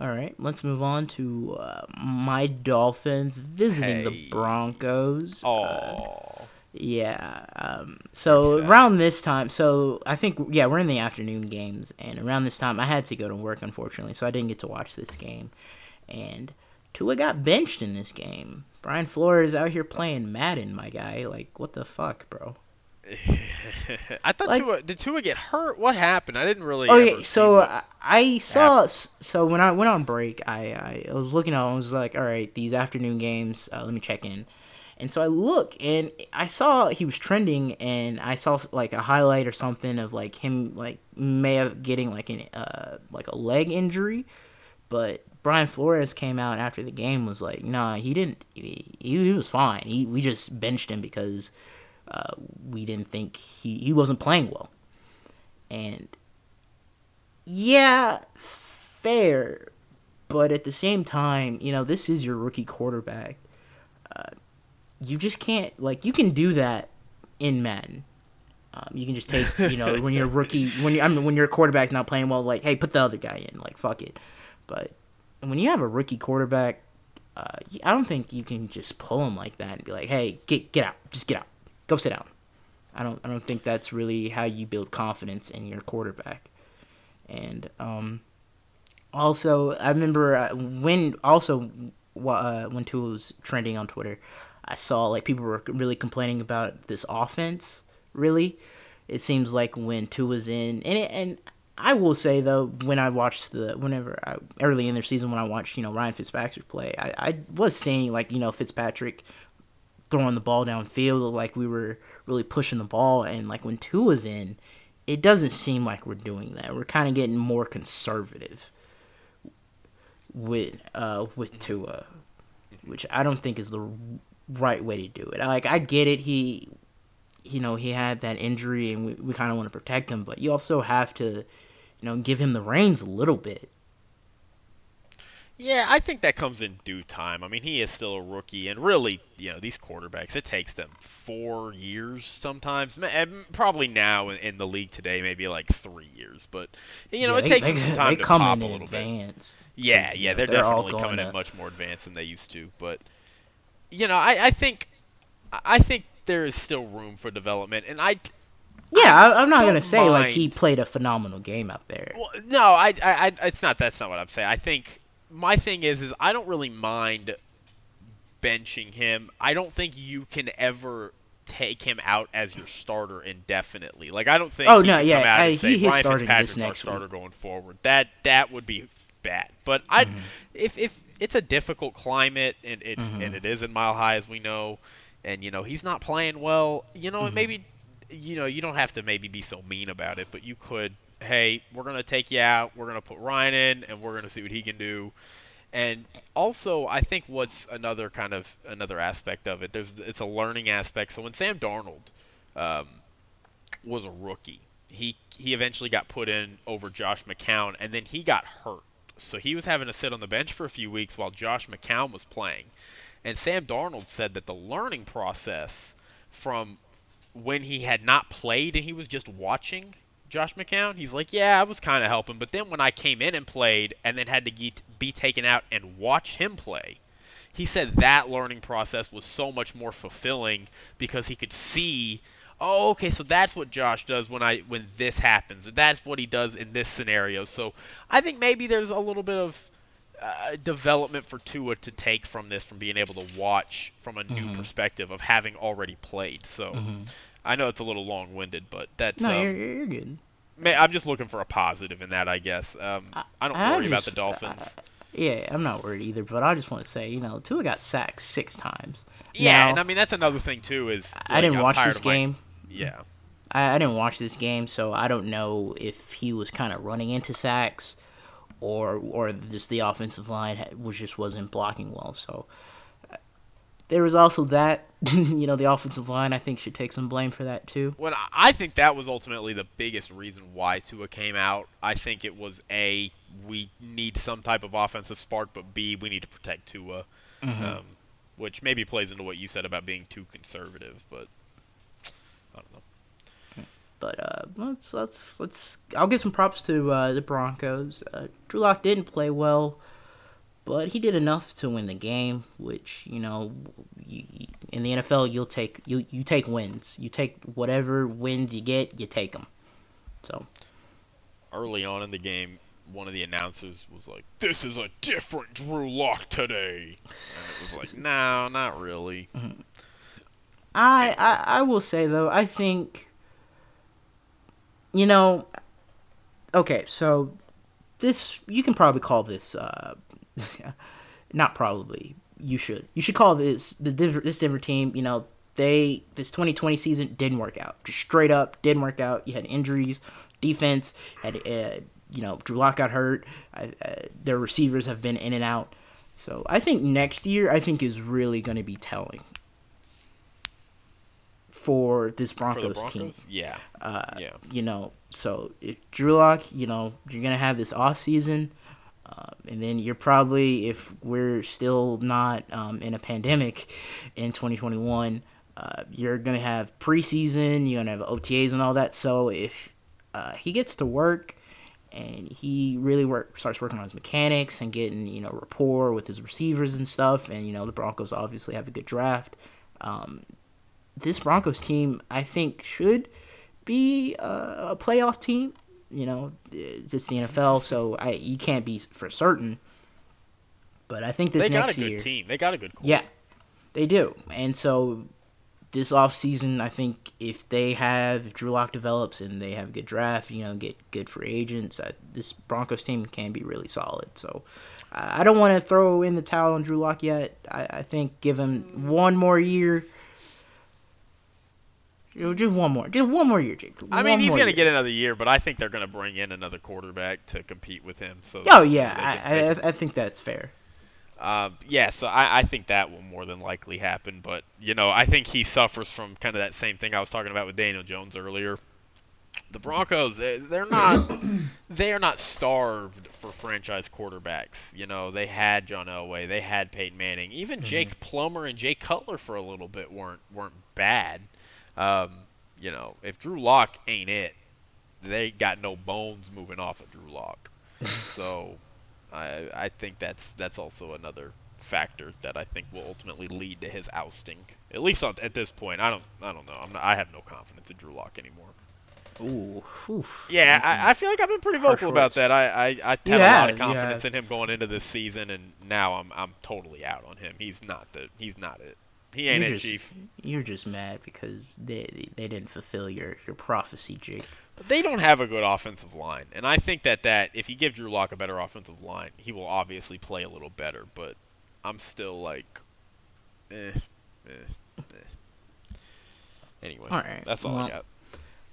all right, let's move on to uh, my Dolphins visiting the Broncos. oh, Uh, yeah. Um, so around this time, so I think yeah, we're in the afternoon games, and around this time, I had to go to work unfortunately, so I didn't get to watch this game. And Tua got benched in this game. Brian Flores out here playing Madden, my guy. Like, what the fuck, bro? I thought Like- Tua did Tua get hurt? What happened? I didn't really. Okay, ever so I, I saw. So when I went on break, I, I was looking at. I was like, all right, these afternoon games. Uh, let me check in. And so I look, and I saw he was trending, and I saw like a highlight or something of like him like may have getting like an uh like a leg injury, but Brian Flores came out after the game was like, nah, he didn't. He, he was fine. He we just benched him because uh, we didn't think he he wasn't playing well, and yeah, fair. But at the same time, you know, this is your rookie quarterback. Uh, you just can't like you can do that in Madden. Um, you can just take you know when you're a rookie when you I mean when your quarterback's not playing well, like hey put the other guy in, like fuck it. But when you have a rookie quarterback, uh, I don't think you can just pull him like that and be like hey get get out, just get out, go sit down. I don't I don't think that's really how you build confidence in your quarterback. And um, also, I remember uh, when also uh, when Tua was trending on Twitter, I saw like people were really complaining about this offense. Really, it seems like when Tua's in, and it, and I will say though, when I watched the whenever I, early in their season when I watched you know Ryan Fitzpatrick play, I, I was seeing like you know Fitzpatrick throwing the ball downfield, like we were really pushing the ball, and like when Tua's in, it doesn't seem like we're doing that. We're kind of getting more conservative with uh with Tua, which I don't think is the right way to do it. Like I get it, he, you know, he had that injury, and we, we kind of want to protect him, but you also have to, you know, give him the reins a little bit. Yeah, I think that comes in due time. I mean, he is still a rookie, and really, you know, these quarterbacks, it takes them four years sometimes. Probably now in, the league today, maybe like three years. But you know, yeah, it takes they, some time they to come pop in a little advance. bit. Yeah, yeah, they're, they're definitely coming in much more advanced than they used to. But you know, I, I think, I think there is still room for development, and I yeah, I, am not gonna say mind. like he played a phenomenal game out there. Well, no, I, I, I, it's not. That's not what I'm saying. I think my thing is, is I don't really mind benching him. I don't think you can ever take him out as your starter indefinitely. Like I don't think. Oh no, yeah, I, he, he's starting Fitzpatrick's this next our starter week. going forward. That that would be bad. But I, Mhm. if if it's a difficult climate and it's Mhm. and it is in Mile High as we know, and you know he's not playing well. You know Mhm. maybe, you know you don't have to maybe be so mean about it, but you could. Hey, we're gonna take you out. We're gonna put Ryan in, and we're gonna see what he can do. And also, I think what's another kind of another aspect of it. There's it's a learning aspect. So when Sam Darnold um, was a rookie, he he eventually got put in over Josh McCown, and then he got hurt. So he was having to sit on the bench for a few weeks while Josh McCown was playing. And Sam Darnold said that the learning process from when he had not played and he was just watching Josh McCown, he's like, yeah, I was kind of helping, but then when I came in and played and then had to get, be taken out and watch him play, he said that learning process was so much more fulfilling because he could see, oh, okay, so that's what Josh does when I when this happens, or that's what he does in this scenario. So I think maybe there's a little bit of uh, development for Tua to take from this, from being able to watch from a new Mhm. perspective of having already played. So. Mhm. I know it's a little long-winded, but that's. No, um, you're, you're good. ma- I'm just looking for a positive in that, I guess. Um, I- I don't I worry about the just- Dolphins. Yeah, I'm not worried either, but I just want to say, you know, Tua got sacked six times. yeah, now- and I mean that's another thing too. Is I didn't I'm watch this of my- game. yeah, I, I didn't watch this game, so I don't know if he was kind of running into sacks, or or just the offensive line was just wasn't blocking well. So uh, there was also that. you know, the offensive line I think should take some blame for that too. when I- think that was ultimately the biggest reason why Tua came out. I think it was a we need some type of offensive spark, but B we need to protect Tua, Mhm. um, which maybe plays into what you said about being too conservative. But I don't know. But uh, let's let's let's. I'll give some props to uh, the Broncos. Uh, Drew Lock didn't play well, but he did enough to win the game. Which you know, you, in the NFL, you'll take you you take wins. You take whatever wins you get, you take them. So early on in the game, one of the announcers was like, "This is a different Drew Lock today," and it was like, "No, not really." I, I I will say though, I think you know okay, so this you can probably call this uh not probably. You should. You should call this the Denver, this Denver team, you know, they this 2020 season didn't work out. Just straight up didn't work out. You had injuries, defense had uh, you know, Drew Lock got hurt. Uh, uh, their receivers have been in and out. So I think next year, I think is really going to be telling for this For Broncos, Broncos, team. yeah, Uh, yeah. You know, so if Drew Lock, you know, you're gonna have this off season, uh, and then you're probably, if we're still not um, in a pandemic in 2021, uh, you're gonna have preseason, you're gonna have OTAs and all that. So if uh, he gets to work and he really work starts working on his mechanics and getting you know rapport with his receivers and stuff, and you know the Broncos obviously have a good draft. Um, this Broncos team, I think, should be a, a playoff team. You know, it's just the NFL, so I you can't be for certain. But I think this they got a good year, team. They got a good. Core. yeah, they do. And so this offseason, I think if they have if Drew Lock develops and they have a good draft, you know, get good free agents, uh, this Broncos team can be really solid. So I I don't want to throw in the towel on Drew Lock yet. I, I think give him one more year. Just one more, just one more year, Jake. I mean, he's gonna get another year, but I think they're gonna bring in another quarterback to compete with him. So Oh yeah, they I, can- I, I think that's fair. Uh, yeah, so I, I think that will more than likely happen. But you know, I think he suffers from kind of that same thing I was talking about with Daniel Jones earlier. The Broncos, they- they're not, they are not starved for franchise quarterbacks. You know, they had John Elway, they had Peyton Manning, even Jake Plummer and Jay Cutler for a little bit weren't weren't bad. Um, you know, if Drew Lock ain't it, they got no bones moving off of Drew Lock. so, I I think that's that's also another factor that I think will ultimately lead to his ousting. At least on, at this point, I don't I don't know. I'm not, I have no confidence in Drew Lock anymore. Ooh, oof. Yeah, I, I feel like I've been pretty vocal about that. I, I, I had You a lot of confidence have. in him going into this season, and now I'm I'm totally out on him. He's not the he's not it. He ain't You're it, just- Chief. You're just mad because they they didn't fulfill your your prophecy, Jake. They don't have a good offensive line, and I think that that if you give Drew Lock a better offensive line, he will obviously play a little better. But I'm still like, eh, eh, eh. Anyway, All right, that's all I got.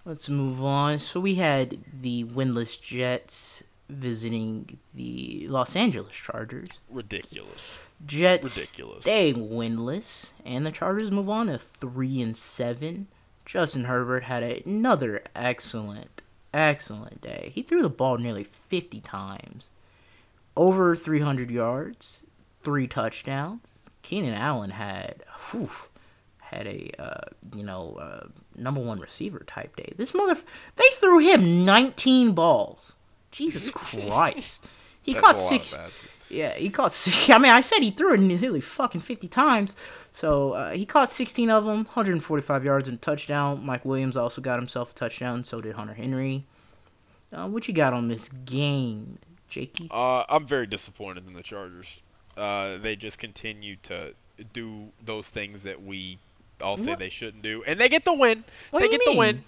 Let's move on. So we had the winless Jets visiting the Los Angeles Chargers. Ridiculous. Jets Ridiculous. staying winless, and the Chargers move on to three and seven. Justin Herbert had another excellent, excellent day. He threw the ball nearly fifty times, over three hundred yards, three touchdowns. Keenan Allen had, whew, had a uh, you know uh, number one receiver type day. This mother, they threw him nineteen balls. Jesus Christ. He That's caught six. Yeah, he caught. six- I mean, I said he threw it nearly fucking fifty times. So uh, he caught sixteen of them, 145 yards and a touchdown. Mike Williams also got himself a touchdown. So did Hunter Henry. Uh, what you got on this game, Jakey? Uh, I'm very disappointed in the Chargers. Uh, they just continue to do those things that we all say What? they shouldn't do, and they get the win. What they do you get the win.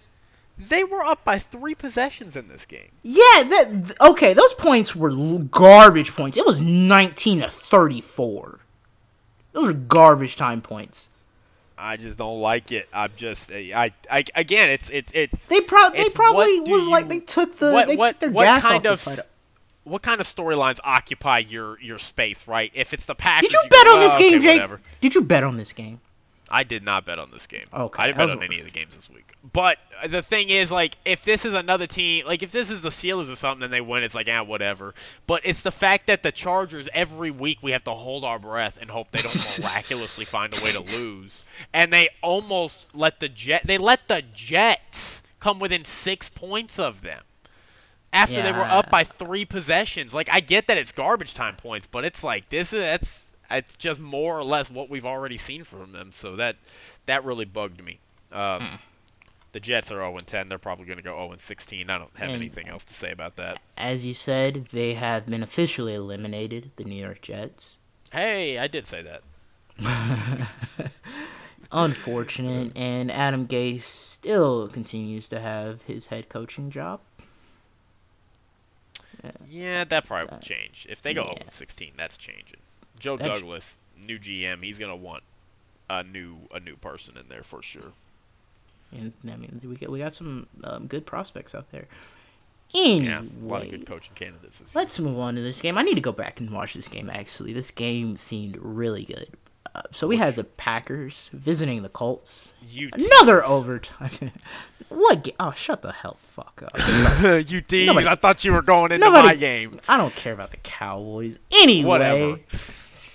They were up by three possessions in this game. Yeah, that okay. Those points were garbage points. It was 19 to 34. Those are garbage time points. I just don't like it. I'm just, eh, I, I, again, it's, it's, it's. They probably they probably was like they took the what, they what, took their what gas kind off of, what kind of storylines occupy your, your space, right? If it's the Packers, Did you go, bet on this "Oh, game, okay, Jake? whatever." Did you bet on this game? I did not bet on this game. Okay, I didn't bet on any of the games this week. But the thing is, like, if this is another team, like, if this is the Steelers or something, then they win. It's like, ah, whatever. But it's the fact that the Chargers every week we have to hold our breath and hope they don't miraculously find a way to lose, and they almost let the Jet, they let the Jets come within six points of them after they were up by three possessions. Like, I get that it's garbage time points, but it's like this is that's it's just more or less what we've already seen from them. So that that really bugged me. Um, Hmm. The Jets are 0 10. They're probably going to go 0 16. I don't have And- anything else to say about that. As you said, they have been officially eliminated, the New York Jets. Hey, I did say that. Unfortunate, and Adam Gase still continues to have his head coaching job. Yeah, that probably will change. If they go yeah. 0 16, that's changing. Joe That's- Douglas, new GM, he's going to want a new a new person in there for sure. And I mean, we got we got some um, good prospects out there. Yeah, Anyway, a lot of good coaching candidates. Let's move on to this game. I need to go back and watch this game. Actually, this game seemed really good. Uh, so we had the Packers visiting the Colts. You Another overtime. what? Ga- oh, shut the hell fuck up. you tease. I thought you were going into Nobody- my game. I don't care about the Cowboys. Anyway, Whatever.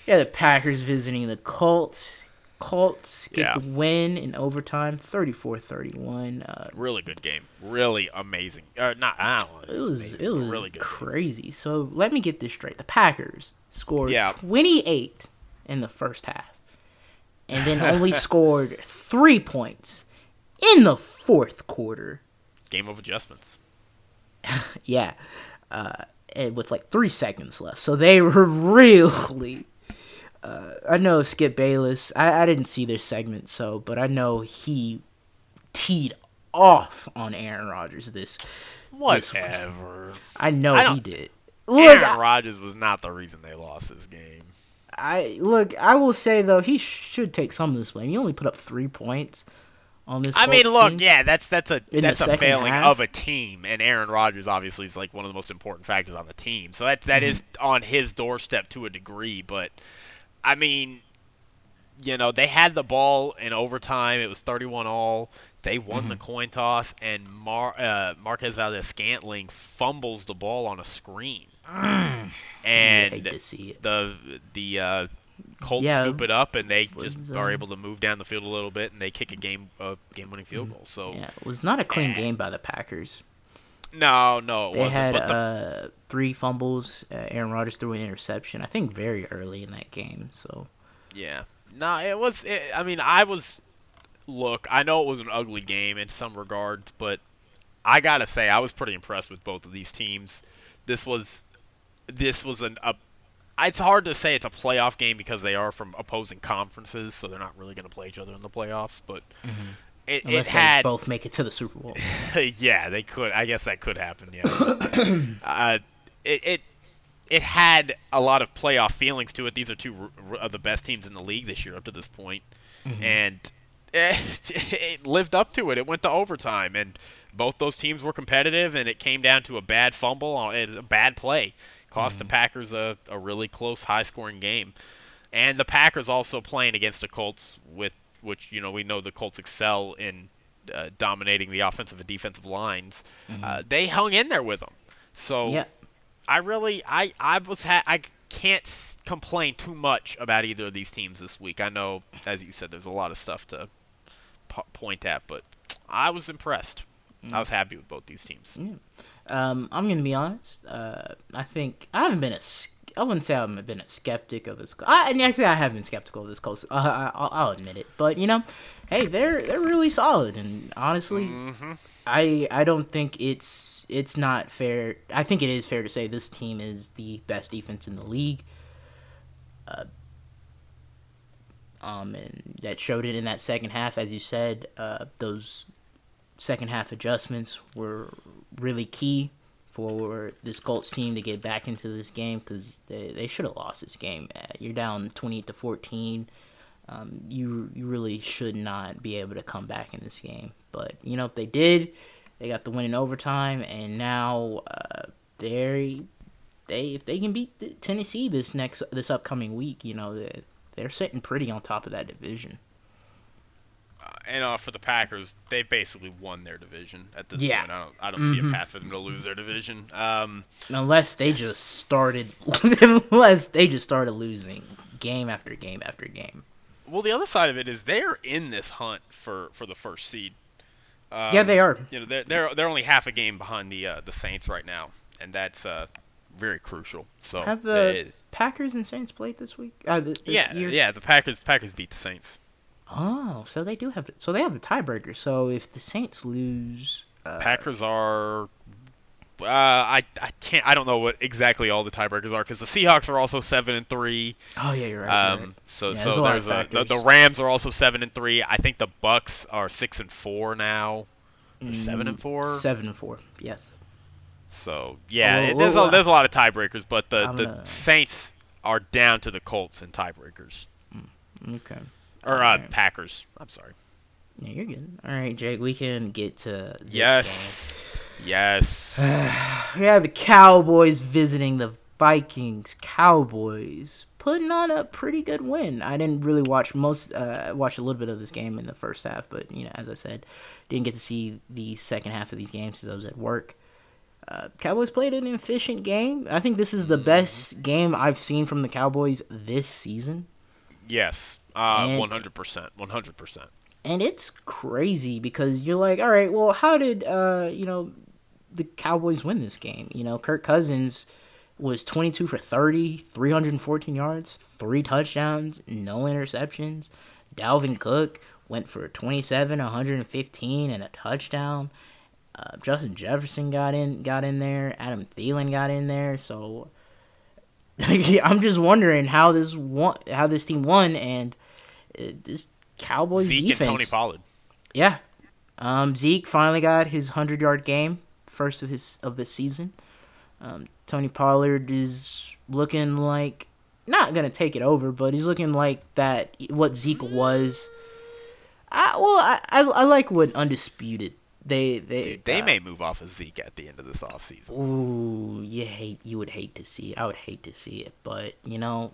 Yeah, the Packers visiting the Colts. Colts get Yeah. the win in overtime, 34-31. Uh, Really good game. Really amazing. Uh, not. I don't know, it was amazing, it was really good. game. crazy. So let me get this straight: the Packers scored Yeah. 28 in the first half, and then only scored three points in the fourth quarter. Game of adjustments. Yeah, uh, and with like three seconds left. So they were really. Uh, I know Skip Bayless. I, I didn't see their segment, so but I know he teed off on Aaron Rodgers. This Whatever. I know I he did. Look, Aaron Rodgers was not the reason they lost this game. I look. I will say though, he should take some of this blame. He only put up three points, on this. I mean, look, team. yeah, that's that's a In that's a failing half. of a team, and Aaron Rodgers obviously is like one of the most important factors on the team. So that's that Mhm. is on his doorstep to a degree. But I mean, you know, they had the ball in overtime. It was 31 all. They won the Mhm. coin toss, and Mar- uh, Marquez Valdes Scantling fumbles the ball on a screen, Mm. And to see it. the the uh, Colts Yeah, scoop it up, and they was, just uh, are able to move down the field a little bit, and they kick a game uh, game winning field goal. So Mm-hmm. Yeah, it was not a clean Eh. game by the Packers. no, no, it They wasn't. had but the, uh, three fumbles. Uh, Aaron Rodgers threw an interception. I think very early in that game. So yeah, no, it was. It, I mean, I was. Look, I know it was an ugly game in some regards, but I gotta say I was pretty impressed with both of these teams. This was, this was an a. It's hard to say it's a playoff game because they are from opposing conferences, so they're not really going to play each other in the playoffs. But it, it unless had both make it to the Super Bowl. yeah, they could. I guess that could happen. Yeah. uh, it, it it had a lot of playoff feelings to it. These are two r- r- of the best teams in the league this year up to this point, Mhm. and it, it lived up to it. It went to overtime, and both those teams were competitive, and it came down to a bad fumble on a bad play, cost the Packers a, a really close, high-scoring game. And the Packers also playing against the Colts, with which you know we know the Colts excel in uh, dominating the offensive and defensive lines. Uh, they hung in there with them. So yeah, I really, I, I was, ha- I can't complain too much about either of these teams this week. I know, as you said, there's a lot of stuff to po- point at, but I was impressed. I was happy with both these teams. um, I'm gonna be honest. Uh, I think I haven't been a. I wouldn't say I've been a skeptic of this. I, and actually, I have been skeptical of this Colts. Uh, I, I'll, I'll admit it. But you know, hey, they're they're really solid. And honestly, hmm I I don't think it's it's not fair. I think it is fair to say this team is the best defense in the league. Uh, um, and that showed it in that second half, as you said. Uh, those second half adjustments were really key for this Colts team to get back into this game because they, they should have lost this game. Uh, You're down twenty eight to fourteen. Um, you you really should not be able to come back in this game. But you know if they did, they got the win in overtime, and now uh, they they if they can beat the Tennessee this next this upcoming week, you know they they're sitting pretty on top of that division. Uh, and uh, for the Packers, they basically won their division at this Yeah. point. I don't, I don't see a Mhm. path for them to lose their division. Um, Unless they just started, unless they just started losing game after game after game. well, the other side of it is they're in this hunt for, for the first seed. Um, yeah, they are. You know, they're they're they're only half a game behind the uh, the Saints right now, and that's uh, very crucial. So Have the Packers and Saints played this week? Uh, this yeah, year? yeah, the Packers Packers beat the Saints. Oh, so they do have so they have the tiebreaker. So if the Saints lose, uh, Packers are. Uh, I I can't I don't know what exactly all the tiebreakers are because the Seahawks are also seven and three. Oh yeah, you're right. Um, right. so Yeah, so there's a there's a, the, the. Rams are also seven and three. I think the Bucks are six and four now. Or seven and Mm, four. Seven and four. Yes. So yeah, Well, it- there's a, there's a lot of tiebreakers, but the I'm the gonna- Saints are down to the Colts in tiebreakers Okay. or uh, Alright. Packers. I'm sorry. Yeah, you're good. All right, Jake. We can get to this Yes, yes. we have the Cowboys visiting the Vikings. Cowboys putting on a pretty good win. I didn't really watch most, uh, watch a little bit of this game in the first half, but you know, as I said, didn't get to see the second half of these games because I was at work. Uh, Cowboys played an efficient game. I think this is the best game I've seen from the Cowboys this season. Yes, uh, And- 100%. 100%. and it's crazy because you're like, all right, well, how did uh, you know the Cowboys win this game? You know, Kirk Cousins was 22 for 30, 314 yards, three touchdowns, no interceptions. Dalvin Cook went for 27, 115, and a touchdown. Uh, Justin Jefferson got in, got in there. Adam Thielen got in there. So I'm just wondering how this won, how this team won, and uh, this Cowboys Zeke defense. and Tony Pollard. Yeah. Um, Zeke finally got his hundred yard game, first of his of this season. Um, Tony Pollard is looking like not gonna take it over, but he's looking like that what Zeke was. I, well, I, I, I like what undisputed they they Dude, they uh, may move off of Zeke at the end of this offseason. Ooh, you hate you would hate to see it. I would hate to see it, but you know,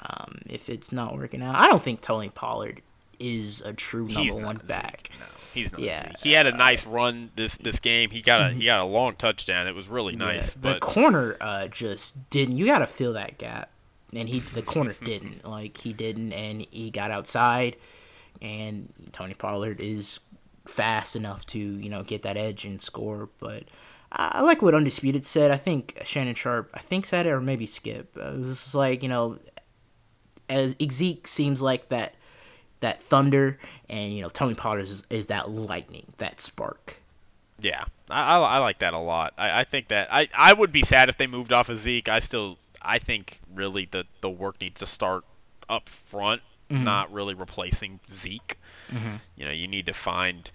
um, if it's not working out, I don't think Tony Pollard is a true number one not Zeke, back. No, he's not. Yeah, He had a nice run this this game. He got a he got a long touchdown. It was really nice, Yeah, but the corner uh, just didn't. You got to fill that gap, and he the corner didn't. Like he didn't, and he got outside, and Tony Pollard is fast enough to you know get that edge and score. But I, like what Undisputed said. I think Shannon Sharpe, I think said it, or maybe Skip. Uh, it was like you know, as Zeke seems like that that thunder, and you know Tony Pollard is, is that lightning, that spark. Yeah, I, I, I like that a lot. I, I think that I, I would be sad if they moved off of Zeke. I still I think really the the work needs to start up front, Mhm. not really replacing Zeke. Mhm. You know, you need to find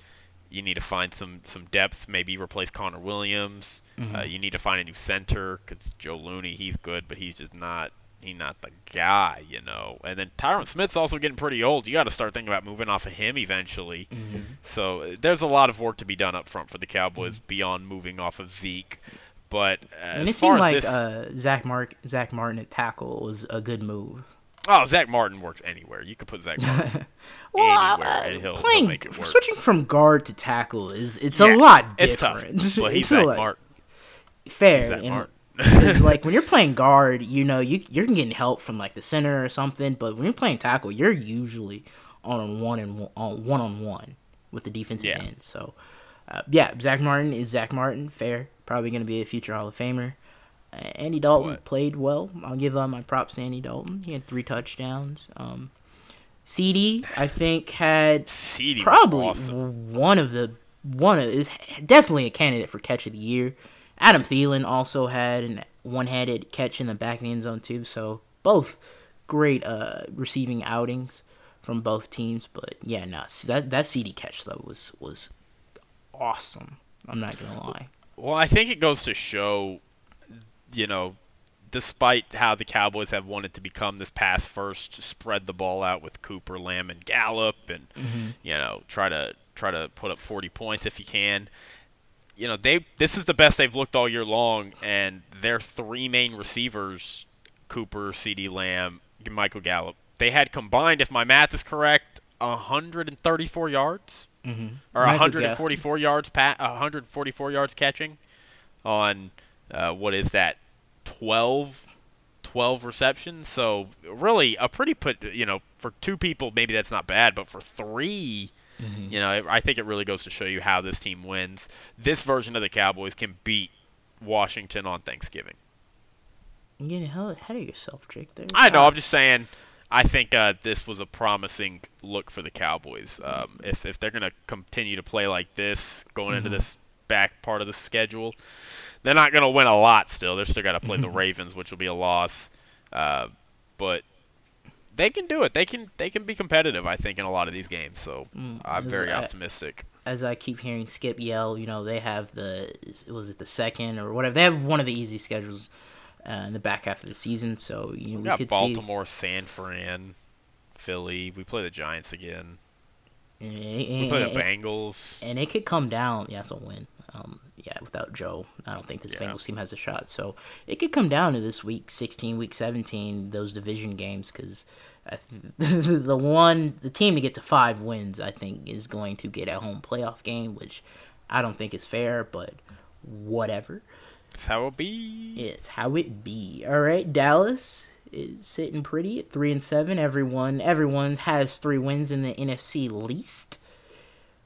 you need to find some some depth. Maybe replace Connor Williams. Uh, Mhm. you need to find a new center because Joe Looney he's good, but he's just not he's not the guy. You know. And then Tyron Smith's also getting pretty old. You got to start thinking about moving off of him eventually. Mm-hmm. So uh, there's a lot of work to be done up front for the Cowboys beyond moving off of Zeke. But uh, And it seemed like this, uh, Zach Mark Zach Martin at tackle was a good move. oh, Zach Martin works anywhere. You could put Zach Martin. Well, Anywhere, uh, and he'll- he'll playing make it work. switching from guard to tackle is it's Yeah, a lot different. it's tough. But he's It's Zach Martin. Fair, He's Zach and- Martin. Like when you're playing guard, you know you you're getting help from like the center or something. But when you're playing tackle, you're usually on one and one, on one on one with the defensive Yeah. end. So uh, yeah, Zach Martin is Zach Martin. Fair, probably going to be a future Hall of Famer. Uh, Andy Dalton What? played well. I'll give uh, my props to Andy Dalton. He had three touchdowns. Um, CeeDee I think had CeeDee probably awesome. one of the one of is definitely a candidate for catch of the year. Adam Thielen also had an one-handed catch in the back of the end zone too. So both great uh, receiving outings from both teams. But yeah, no, that that CeeDee catch though was was awesome. I'm not gonna lie. Well, I think it goes to show, you know, despite how the Cowboys have wanted to become this pass first, spread the ball out with Cooper, Lamb, and Gallup, and Mhm. you know, try to try to put up 40 points if you can. You know, they this is the best they've looked all year long, and their three main receivers, Cooper, CeeDee Lamb, Michael Gallup, they had combined, if my math is correct, 134 yards Mm-hmm. or 144 yards pa- 144 yards catching on uh, what is that 12 12 receptions so really a pretty put you know for two people maybe that's not bad but for 3 Mm-hmm. you know I think it really goes to show you how this team wins this version of the Cowboys can beat Washington on Thanksgiving You're getting ahead of yourself, Jake. There. I know I'm just saying I think uh, this was a promising look for the Cowboys. Um, if if they're gonna continue to play like this going into Mhm. this back part of the schedule, they're not gonna win a lot. Still, they're still got to play the Ravens, which will be a loss. Uh, but they can do it. They can they can be competitive. I think in a lot of these games. So Mm, I'm very I- optimistic. as I keep hearing Skip yell, you know, they have the was it the second or whatever. They have one of the easy schedules uh, in the back half of the season, so you know, We we got Baltimore, San Fran, Philly. We play the Giants again. see. We And, play the Bengals. and it could come down. Yeah, it's a win. Um, yeah, without Joe, I don't think this Yeah. Bengals team has a shot. So it could come down to this week 16, week 17, those division games, because the one, the team to get to five wins, I think, is going to get a home playoff game, which I don't think is fair, but whatever. That's how it be. It's how it be. All right, Dallas is sitting pretty at three and seven. Everyone, everyone has three wins in the NFC least.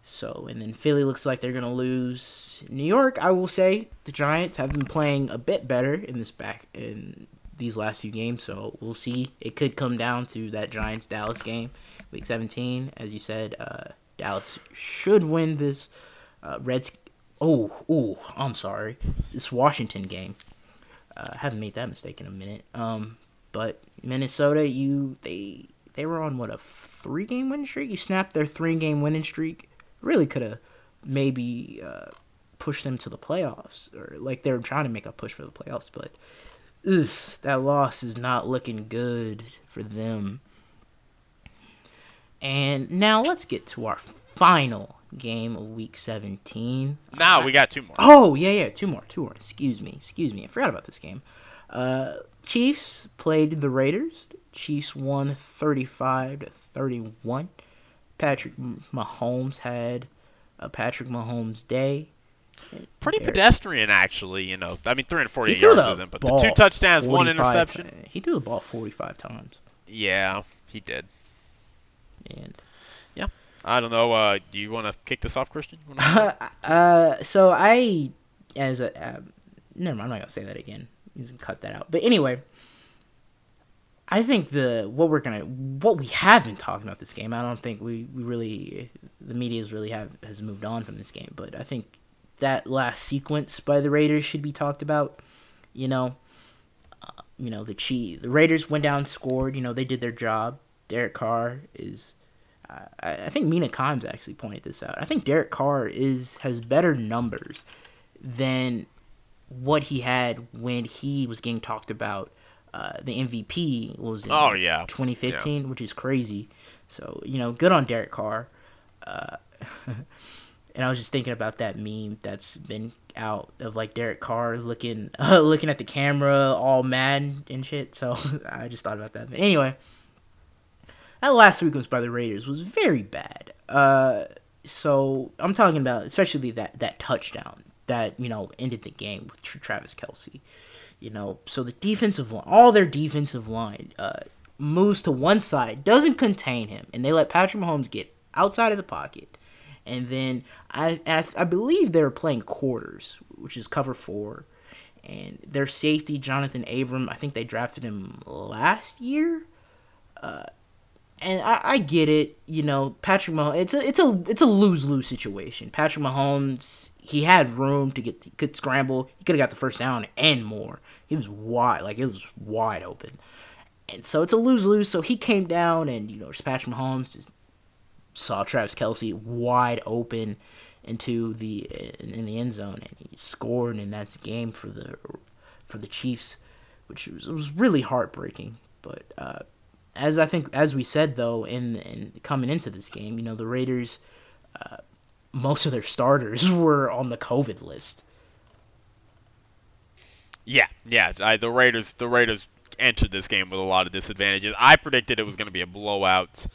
So, and then Philly looks like they're gonna lose. New York, I will say, the Giants have been playing a bit better in this back in these last few games. So we'll see. It could come down to that Giants Dallas game, week 17. As you said, uh, Dallas should win this. Uh, Reds. Oh, oh, I'm sorry. This Washington game. Uh, I haven't made that mistake in a minute. Um, but Minnesota, you they they were on what a three game winning streak. You snapped their three game winning streak. Really could have maybe uh, pushed them to the playoffs, or like they were trying to make a push for the playoffs. But oof, that loss is not looking good for them. And now let's get to our final game of week 17. Now we got two more. Oh, yeah, yeah, two more, two more. Excuse me, excuse me. I forgot about this game. Uh, Chiefs played the Raiders. Chiefs won 35 to 31. Patrick Mahomes had a Patrick Mahomes day. Pretty Derek. pedestrian, actually. You know, I mean, 348 yards with him, but the two touchdowns, one interception. T- he threw the ball 45 times. Yeah, he did. And yeah, I don't know. Uh, do you want to kick this off, Christian? uh, so I, as a, uh, never mind. I'm not gonna say that again. You can cut that out. But anyway, I think the what we're gonna what we have been talking about this game. I don't think we, we really the media's really have has moved on from this game. But I think that last sequence by the Raiders should be talked about. You know, uh, you know the cheat. The Raiders went down, scored. You know they did their job. Derek Carr is. Uh, I, think Mina Kimes actually pointed this out. I think Derek Carr is has better numbers than what he had when he was getting talked about. Uh, the MVP was in oh yeah 2015, yeah. which is crazy. So you know, good on Derek Carr. And I was just thinking about that meme that's been out of like Derek Carr looking uh, looking at the camera all mad and shit. So I just thought about that. But anyway, that last week was by the Raiders was very bad. Uh, so I'm talking about especially that that touchdown that you know ended the game with Travis Kelce. You know, so the defensive line, all their defensive line, uh, moves to one side, doesn't contain him, and they let Patrick Mahomes get outside of the pocket. And then I, I, I believe they were playing quarters, which is cover four. And their safety, Johnathan Abram, I think they drafted him last year. Uh, and I, I get it, you know, Patrick Mahomes. It's a it's a it's a lose lose situation. Patrick Mahomes, he had room to get could scramble. He could have got the first down and more. He was wide, like it was wide open, and so it's a lose lose. So he came down, and you know, Patrick Mahomes just saw Travis Kelce wide open into the in the end zone, and he scored, and that's game for the for the Chiefs, which was, was really heartbreaking. But uh, as I think, as we said though, in, in coming into this game, you know, the Raiders, uh, most of their starters were on the COVID list. Yeah, yeah. I, the Raiders, the Raiders entered this game with a lot of disadvantages. I predicted it was going to be a blowout.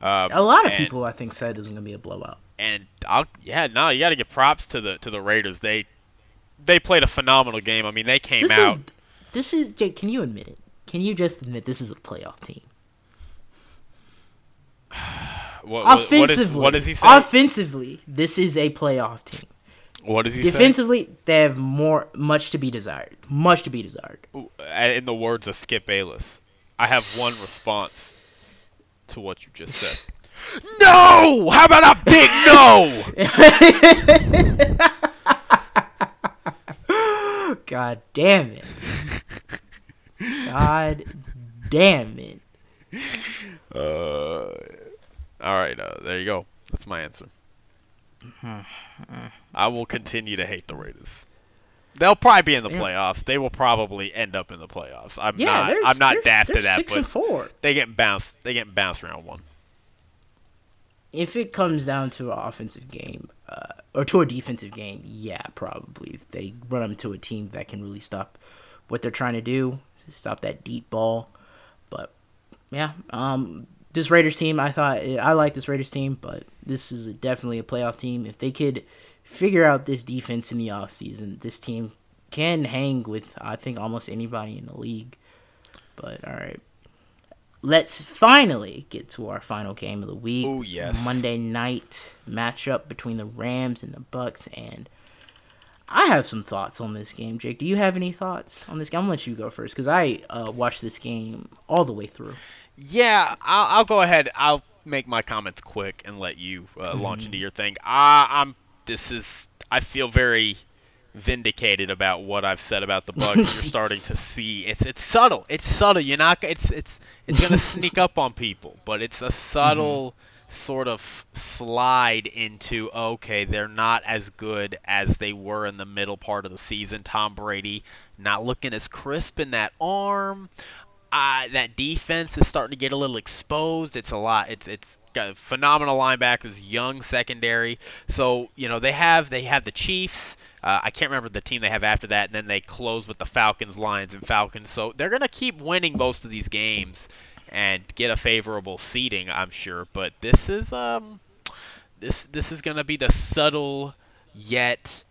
Um, a lot of and, people, I think, said it was going to be a blowout. And I'll, yeah, no, you got to give props to the to the Raiders. They they played a phenomenal game. I mean, they came this out. Is, this is Jake. Can you admit it? Can you just admit this is a playoff team? what, what, Offensively, what, is, what he say? Offensively, this is a playoff team. What does he Defensively, say? they have more, much to be desired. Much to be desired. In the words of Skip Bayless, I have one response to what you just said. no! How about a big no? God damn it. God damn it. Uh, all right, uh, there you go. That's my answer. I will continue to hate the Raiders. They'll probably be in the playoffs. They will probably end up in the playoffs. I'm yeah, not. I'm not daft to that, six but and four. they get bounced. They get bounced round one. If it comes down to an offensive game uh, or to a defensive game, yeah, probably if they run them to a team that can really stop what they're trying to do, stop that deep ball. But yeah, um, this Raiders team, I thought I like this Raiders team, but this is definitely a playoff team. If they could figure out this defense in the offseason, this team can hang with I think almost anybody in the league. But all right. Let's finally get to our final game of the week. Oh yes. Monday night matchup between the Rams and the Bucks and I have some thoughts on this game, Jake. Do you have any thoughts on this game? I'm gonna let you go first because I uh, watched this game all the way through. Yeah, I'll, I'll, go ahead. I'll make my comments quick and let you uh, mm-hmm. launch into your thing. I, I'm. This is. I feel very vindicated about what I've said about the Bucks. You're starting to see it's it's subtle. It's subtle. You're not. It's it's it's gonna sneak up on people, but it's a subtle. Mm-hmm sort of slide into okay, they're not as good as they were in the middle part of the season. Tom Brady not looking as crisp in that arm. uh, that defense is starting to get a little exposed. It's a lot. It's it's got phenomenal linebackers, young secondary. So you know they have they have the Chiefs. Uh, I can't remember the team they have after that, and then they close with the Falcons, Lions, and Falcons. So they're gonna keep winning most of these games and get a favorable seeding, I'm sure. But this is um this this is gonna be the subtle yet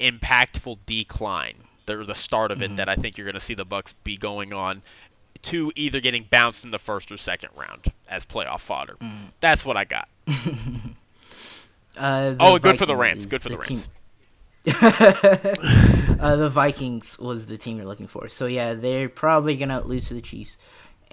impactful decline. The, the start of it mm-hmm. that I think you're going to see the Bucks be going on to either getting bounced in the first or second round as playoff fodder. Mm. That's what I got. uh, oh, good for the Rams. Good for the, the Rams. uh, the Vikings was the team you're looking for. So yeah, they're probably gonna lose to the Chiefs.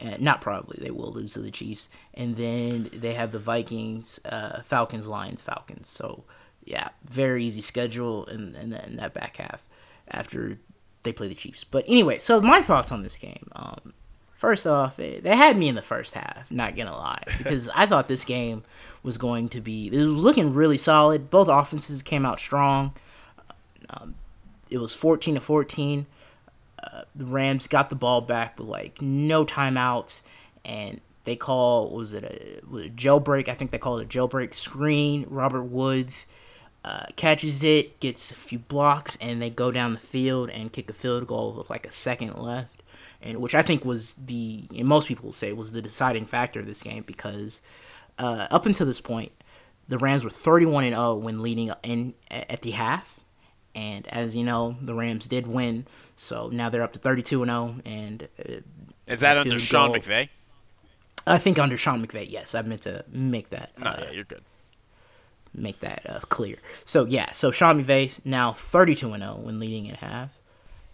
Uh, not probably, they will lose to the Chiefs, and then they have the Vikings, uh, Falcons, Lions, Falcons. So yeah, very easy schedule, and and then that back half after they play the Chiefs. But anyway, so my thoughts on this game. Um, First off, they, had me in the first half, not gonna lie, because I thought this game was going to be. It was looking really solid. Both offenses came out strong. Um, it was 14 to 14. Uh, the Rams got the ball back with like no timeouts, and they call was it a, was it a jailbreak? I think they called it a jailbreak screen. Robert Woods uh, catches it, gets a few blocks, and they go down the field and kick a field goal with like a second left and which I think was the, and most people will say was the deciding factor of this game because uh, up until this point, the Rams were 31 and 0 when leading in at the half, and as you know, the Rams did win, so now they're up to 32 and 0. And uh, is that under Sean McVay? I think under Sean McVay. Yes, I meant to make that. No, uh, yeah, you're good. Make that uh, clear. So yeah, so Sean McVay now 32 and 0 when leading at half.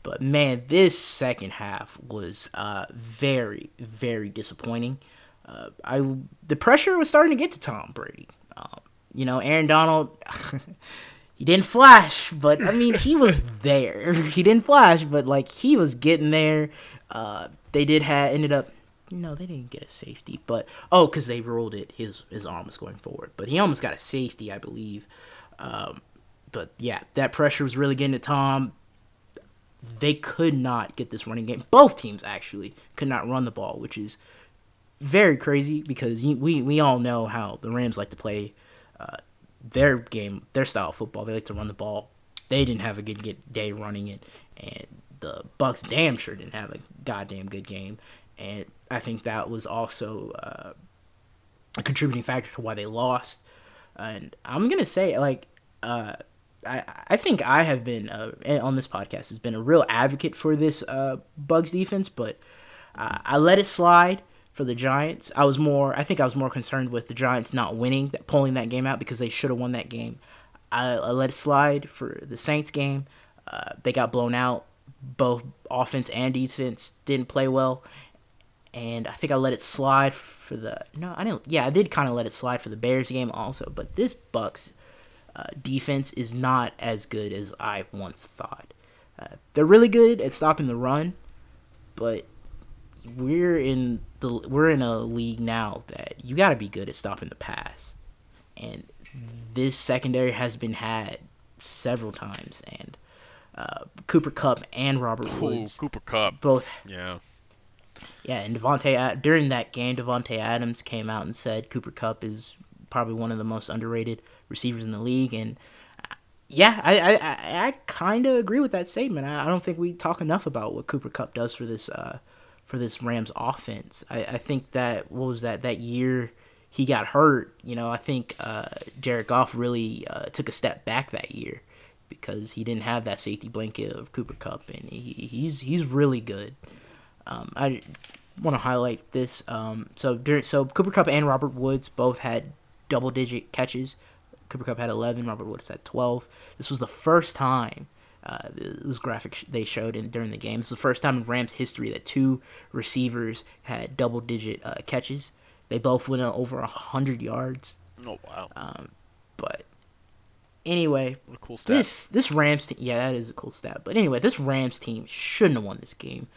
But man, this second half was uh, very, very disappointing. Uh, I the pressure was starting to get to Tom Brady. Um, you know, Aaron Donald, he didn't flash, but I mean, he was there. he didn't flash, but like he was getting there. Uh, they did have ended up. No, they didn't get a safety, but oh, because they ruled it, his his arm was going forward, but he almost got a safety, I believe. Um, but yeah, that pressure was really getting to Tom they could not get this running game. Both teams actually could not run the ball, which is very crazy because we we all know how the Rams like to play uh, their game, their style of football. They like to run the ball. They didn't have a good day running it, and the Bucks damn sure didn't have a goddamn good game. And I think that was also uh, a contributing factor to why they lost. And I'm gonna say like. Uh, I, I think I have been uh, on this podcast has been a real advocate for this uh, Bucks defense, but uh, I let it slide for the Giants. I was more I think I was more concerned with the Giants not winning, that pulling that game out because they should have won that game. I, I, let it slide for the Saints game. Uh, they got blown out. Both offense and defense didn't play well, and I think I let it slide for the no I didn't yeah I did kind of let it slide for the Bears game also, but this Bucks uh, defense is not as good as I once thought. Uh, they're really good at stopping the run, but we're in the we're in a league now that you got to be good at stopping the pass, and this secondary has been had several times, and uh, Cooper Kupp and Robert Woods, Cooper Kupp, both, yeah, yeah, and Davante during that game, Davante Adams came out and said Cooper Kupp is probably one of the most underrated receivers in the league. And yeah, I I, I kind of agree with that statement. I, I, don't think we talk enough about what Cooper Kupp does for this uh, for this Rams offense. I, I think that what was that that year he got hurt. You know, I think uh, Jared Goff really uh, took a step back that year because he didn't have that safety blanket of Cooper Kupp, and he, he's he's really good. Um, I want to highlight this. Um, so so Cooper Kupp and Robert Woods both had double digit catches Cooper Kupp had 11, Robert Woods had 12. This was the first time uh, this graphic sh- they showed in during the game. This is the first time in Rams history that two receivers had double digit uh, catches. They both went over 100 yards. Oh, wow. Um, but anyway, cool this this Rams team, yeah, that is a cool stat. But anyway, this Rams team shouldn't have won this game.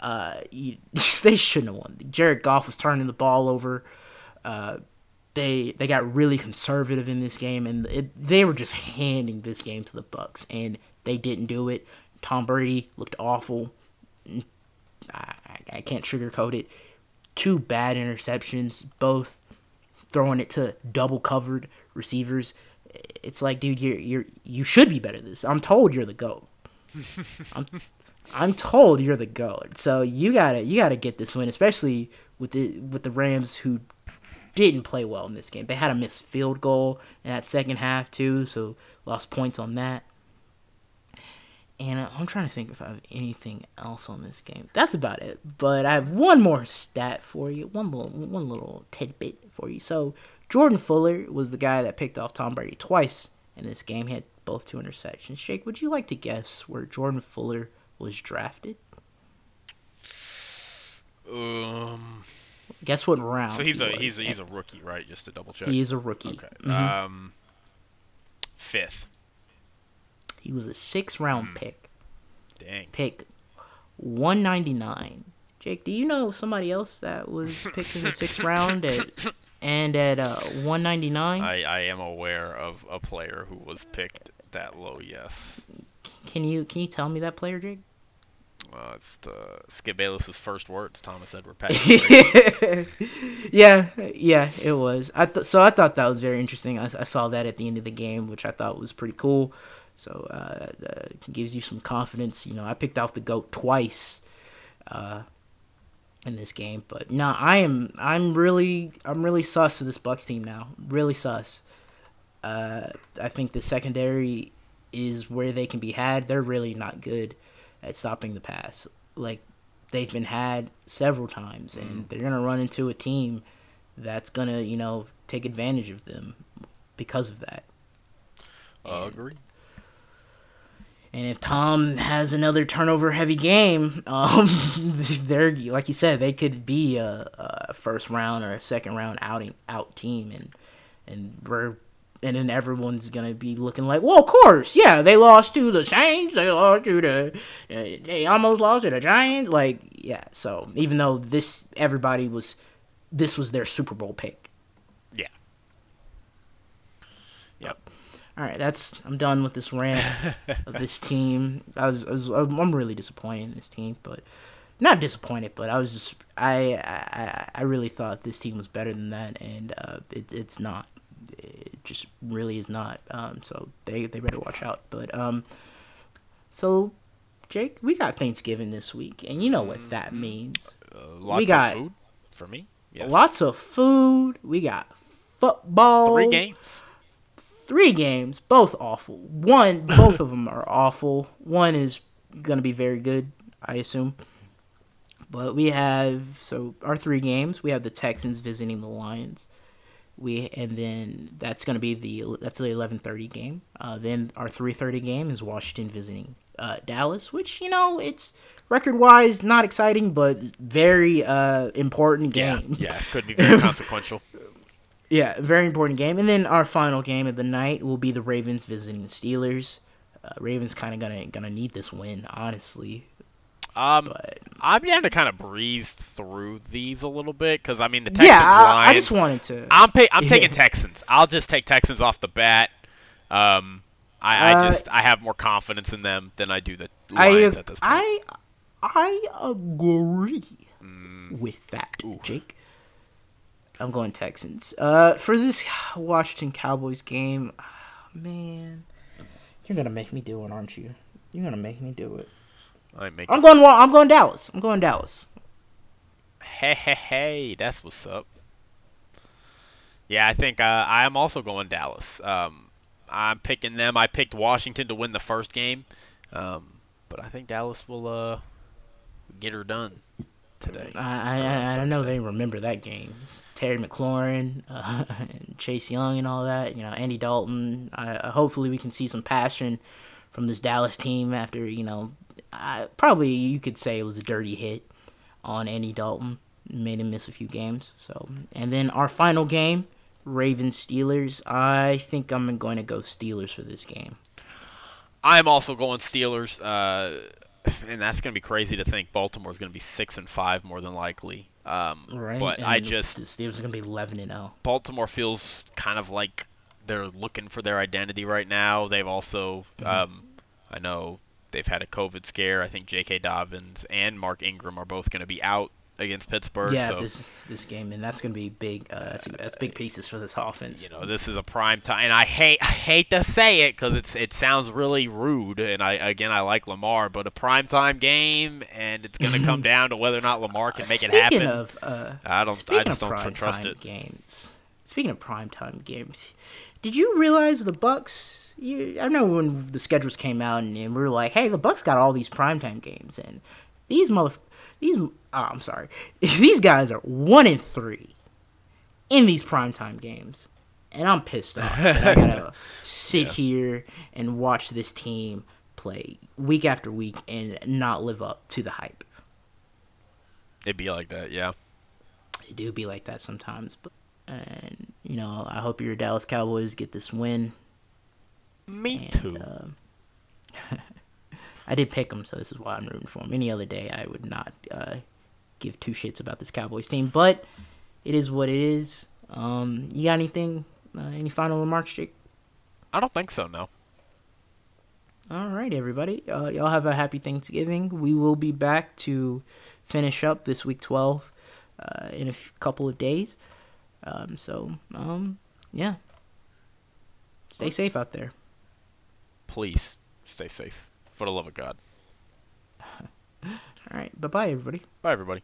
Uh, you, they shouldn't have won. Jared Goff was turning the ball over. Uh, they they got really conservative in this game, and it, they were just handing this game to the Bucks, and they didn't do it. Tom Brady looked awful. I, I can't sugarcoat it. Two bad interceptions, both throwing it to double covered receivers. It's like, dude, you're you're you should be better this. I'm told you're the goat. I'm, I'm told you're the goat. So you gotta you gotta get this win, especially with the with the Rams who didn't play well in this game. They had a missed field goal in that second half too, so lost points on that. And uh, I'm trying to think if I have anything else on this game. That's about it. But I have one more stat for you, one little, one little tidbit for you. So Jordan Fuller was the guy that picked off Tom Brady twice in this game. He had both two interceptions. Jake, would you like to guess where Jordan Fuller was drafted? Um. Guess what round? So he's he a he's a, he's a rookie, right? Just to double check. He is a rookie. Okay. Mhm. Um. Fifth. he was a six round Hmm. pick. Dang. Pick 199. Jake, do you know somebody else that was picked in the sixth round at, and at uh, 199? I I am aware of a player who was picked that low. Yes. Can you can you tell me that player, Jake? Uh, it's uh, Skip Bayless's first words. Thomas Edward Patrick. yeah, yeah, it was. I th- so I thought that was very interesting. I, I saw that at the end of the game, which I thought was pretty cool. So uh, gives you some confidence. You know, I picked off the goat twice uh, in this game, but no, I am I'm really I'm really sus of this Bucks team now. Really sus. Uh, I think the secondary is where they can be had. They're really not good at stopping the pass. Like they've been had several times, and they're gonna run into a team that's gonna you know take advantage of them because of that. Agreed. And if Tom has another turnover heavy game, um, they're like you said, they could be a, a first round or a second round outing out team, and and we're and then everyone's gonna be looking like, well, of course, yeah, they lost to the Saints, they lost to the, uh, they almost lost to the Giants, like yeah. So even though this everybody was, this was their Super Bowl pick. Yeah. Yep. All right, that's I'm done with this rant of this team. I was, I was I'm really disappointed in this team, but not disappointed, but I was just I I, I really thought this team was better than that, and uh, it, it's not. Just really is not. Um, so they they better watch out. But um, so Jake, we got Thanksgiving this week, and you know what that means. Uh, lots got- of food for me. Yes. Lots of food. We got football. Three games. three games, both awful. One, both of them are awful. One is gonna be very good, I assume. But we have so our three games. We have the Texans visiting the Lions. We and then that's gonna be the that's the eleven thirty game. Uh, then our three thirty game is Washington visiting uh, Dallas, which you know it's record wise not exciting, but very uh, important Yeah. game. Yeah. Could be very consequential. Yeah, very important game. And then our final game of the night will be the Ravens visiting the Steelers. Uh, Ravens kind of gonna gonna need this win, honestly. Um, But I'm down to kind of breeze through these a little bit because I mean the Texans yeah, I. I just wanted to. I'm pay- I'm Yeah. taking Texans. I'll just take Texans off the bat. Um, I, I Uh, just I have more confidence in them than I do the I Lions at this point. I I agree Mm, with that, Ooh. Jake. I'm going Texans. Uh, for this Washington Cowboys game, man, you're gonna make me do it, aren't you? You're gonna make me do it. I make I'm going. I'm going Dallas. I'm going Dallas. hey hey hey that's what's up. Yeah, I think uh, I am also going Dallas. Um, I'm picking them. I picked Washington to win the first game, um, but I think Dallas will uh, get her done today. I I, I don't know. They remember that game. Terry McLaurin, uh, Chase Young, and all that. You know, Andy Dalton. I, hopefully, we can see some passion from this Dallas team after you know, I, probably you could say it was a dirty hit on Andy Dalton, made him miss a few games. So, and then our final game, Ravens Steelers. I think I'm going to go Steelers for this game. I'm also going Steelers, uh, and that's going to be crazy to think Baltimore's going to be six and five more than likely. Um, Right, But I just the Steelers are going to be 11 and oh. 0. Baltimore feels kind of like they're looking for their identity right now. They've also, Mm-hmm. um, I know they've had a COVID scare. I think J.K. Dobbins and Mark Ingram are both going to be out against Pittsburgh. Yeah, so, this this game, and that's gonna be big. Uh, that's, that's big pieces for this offense. you know, this is a prime time, and I hate I hate to say it because it's it sounds really rude, and I again I like Lamar, but a prime time game, and it's going to come down to whether or not Lamar can make it speaking happen. of, uh, I don't- I speaking just of don't prime trust time it. Games. Speaking of prime time games, did you realize the Bucks? You, I know when the schedules came out and, and we were like, "Hey, the Bucks got all these primetime games," and these mother, these, oh, I'm sorry, these guys are one in three in these primetime games, and I'm pissed off. that I gotta sit Yeah. here and watch this team play week after week and not live up to the hype. It'd be like that, yeah. it do be like that sometimes. But and you know, I hope your Dallas Cowboys get this win. Me And, too. uh, I did pick them, so this is why I'm rooting for them. Any other day, I would not uh, give two shits about this Cowboys team, but it is what it is. Um, you got anything? Uh, any final remarks, Jake? I don't think so. No. All right, everybody. Uh, y'all have a happy Thanksgiving. We will be back to finish up this week 12 uh, in a f- couple of days. Um, so, um, yeah. Stay safe out there. Please stay safe. For the love of God. All right. Bye bye, everybody. Bye, everybody.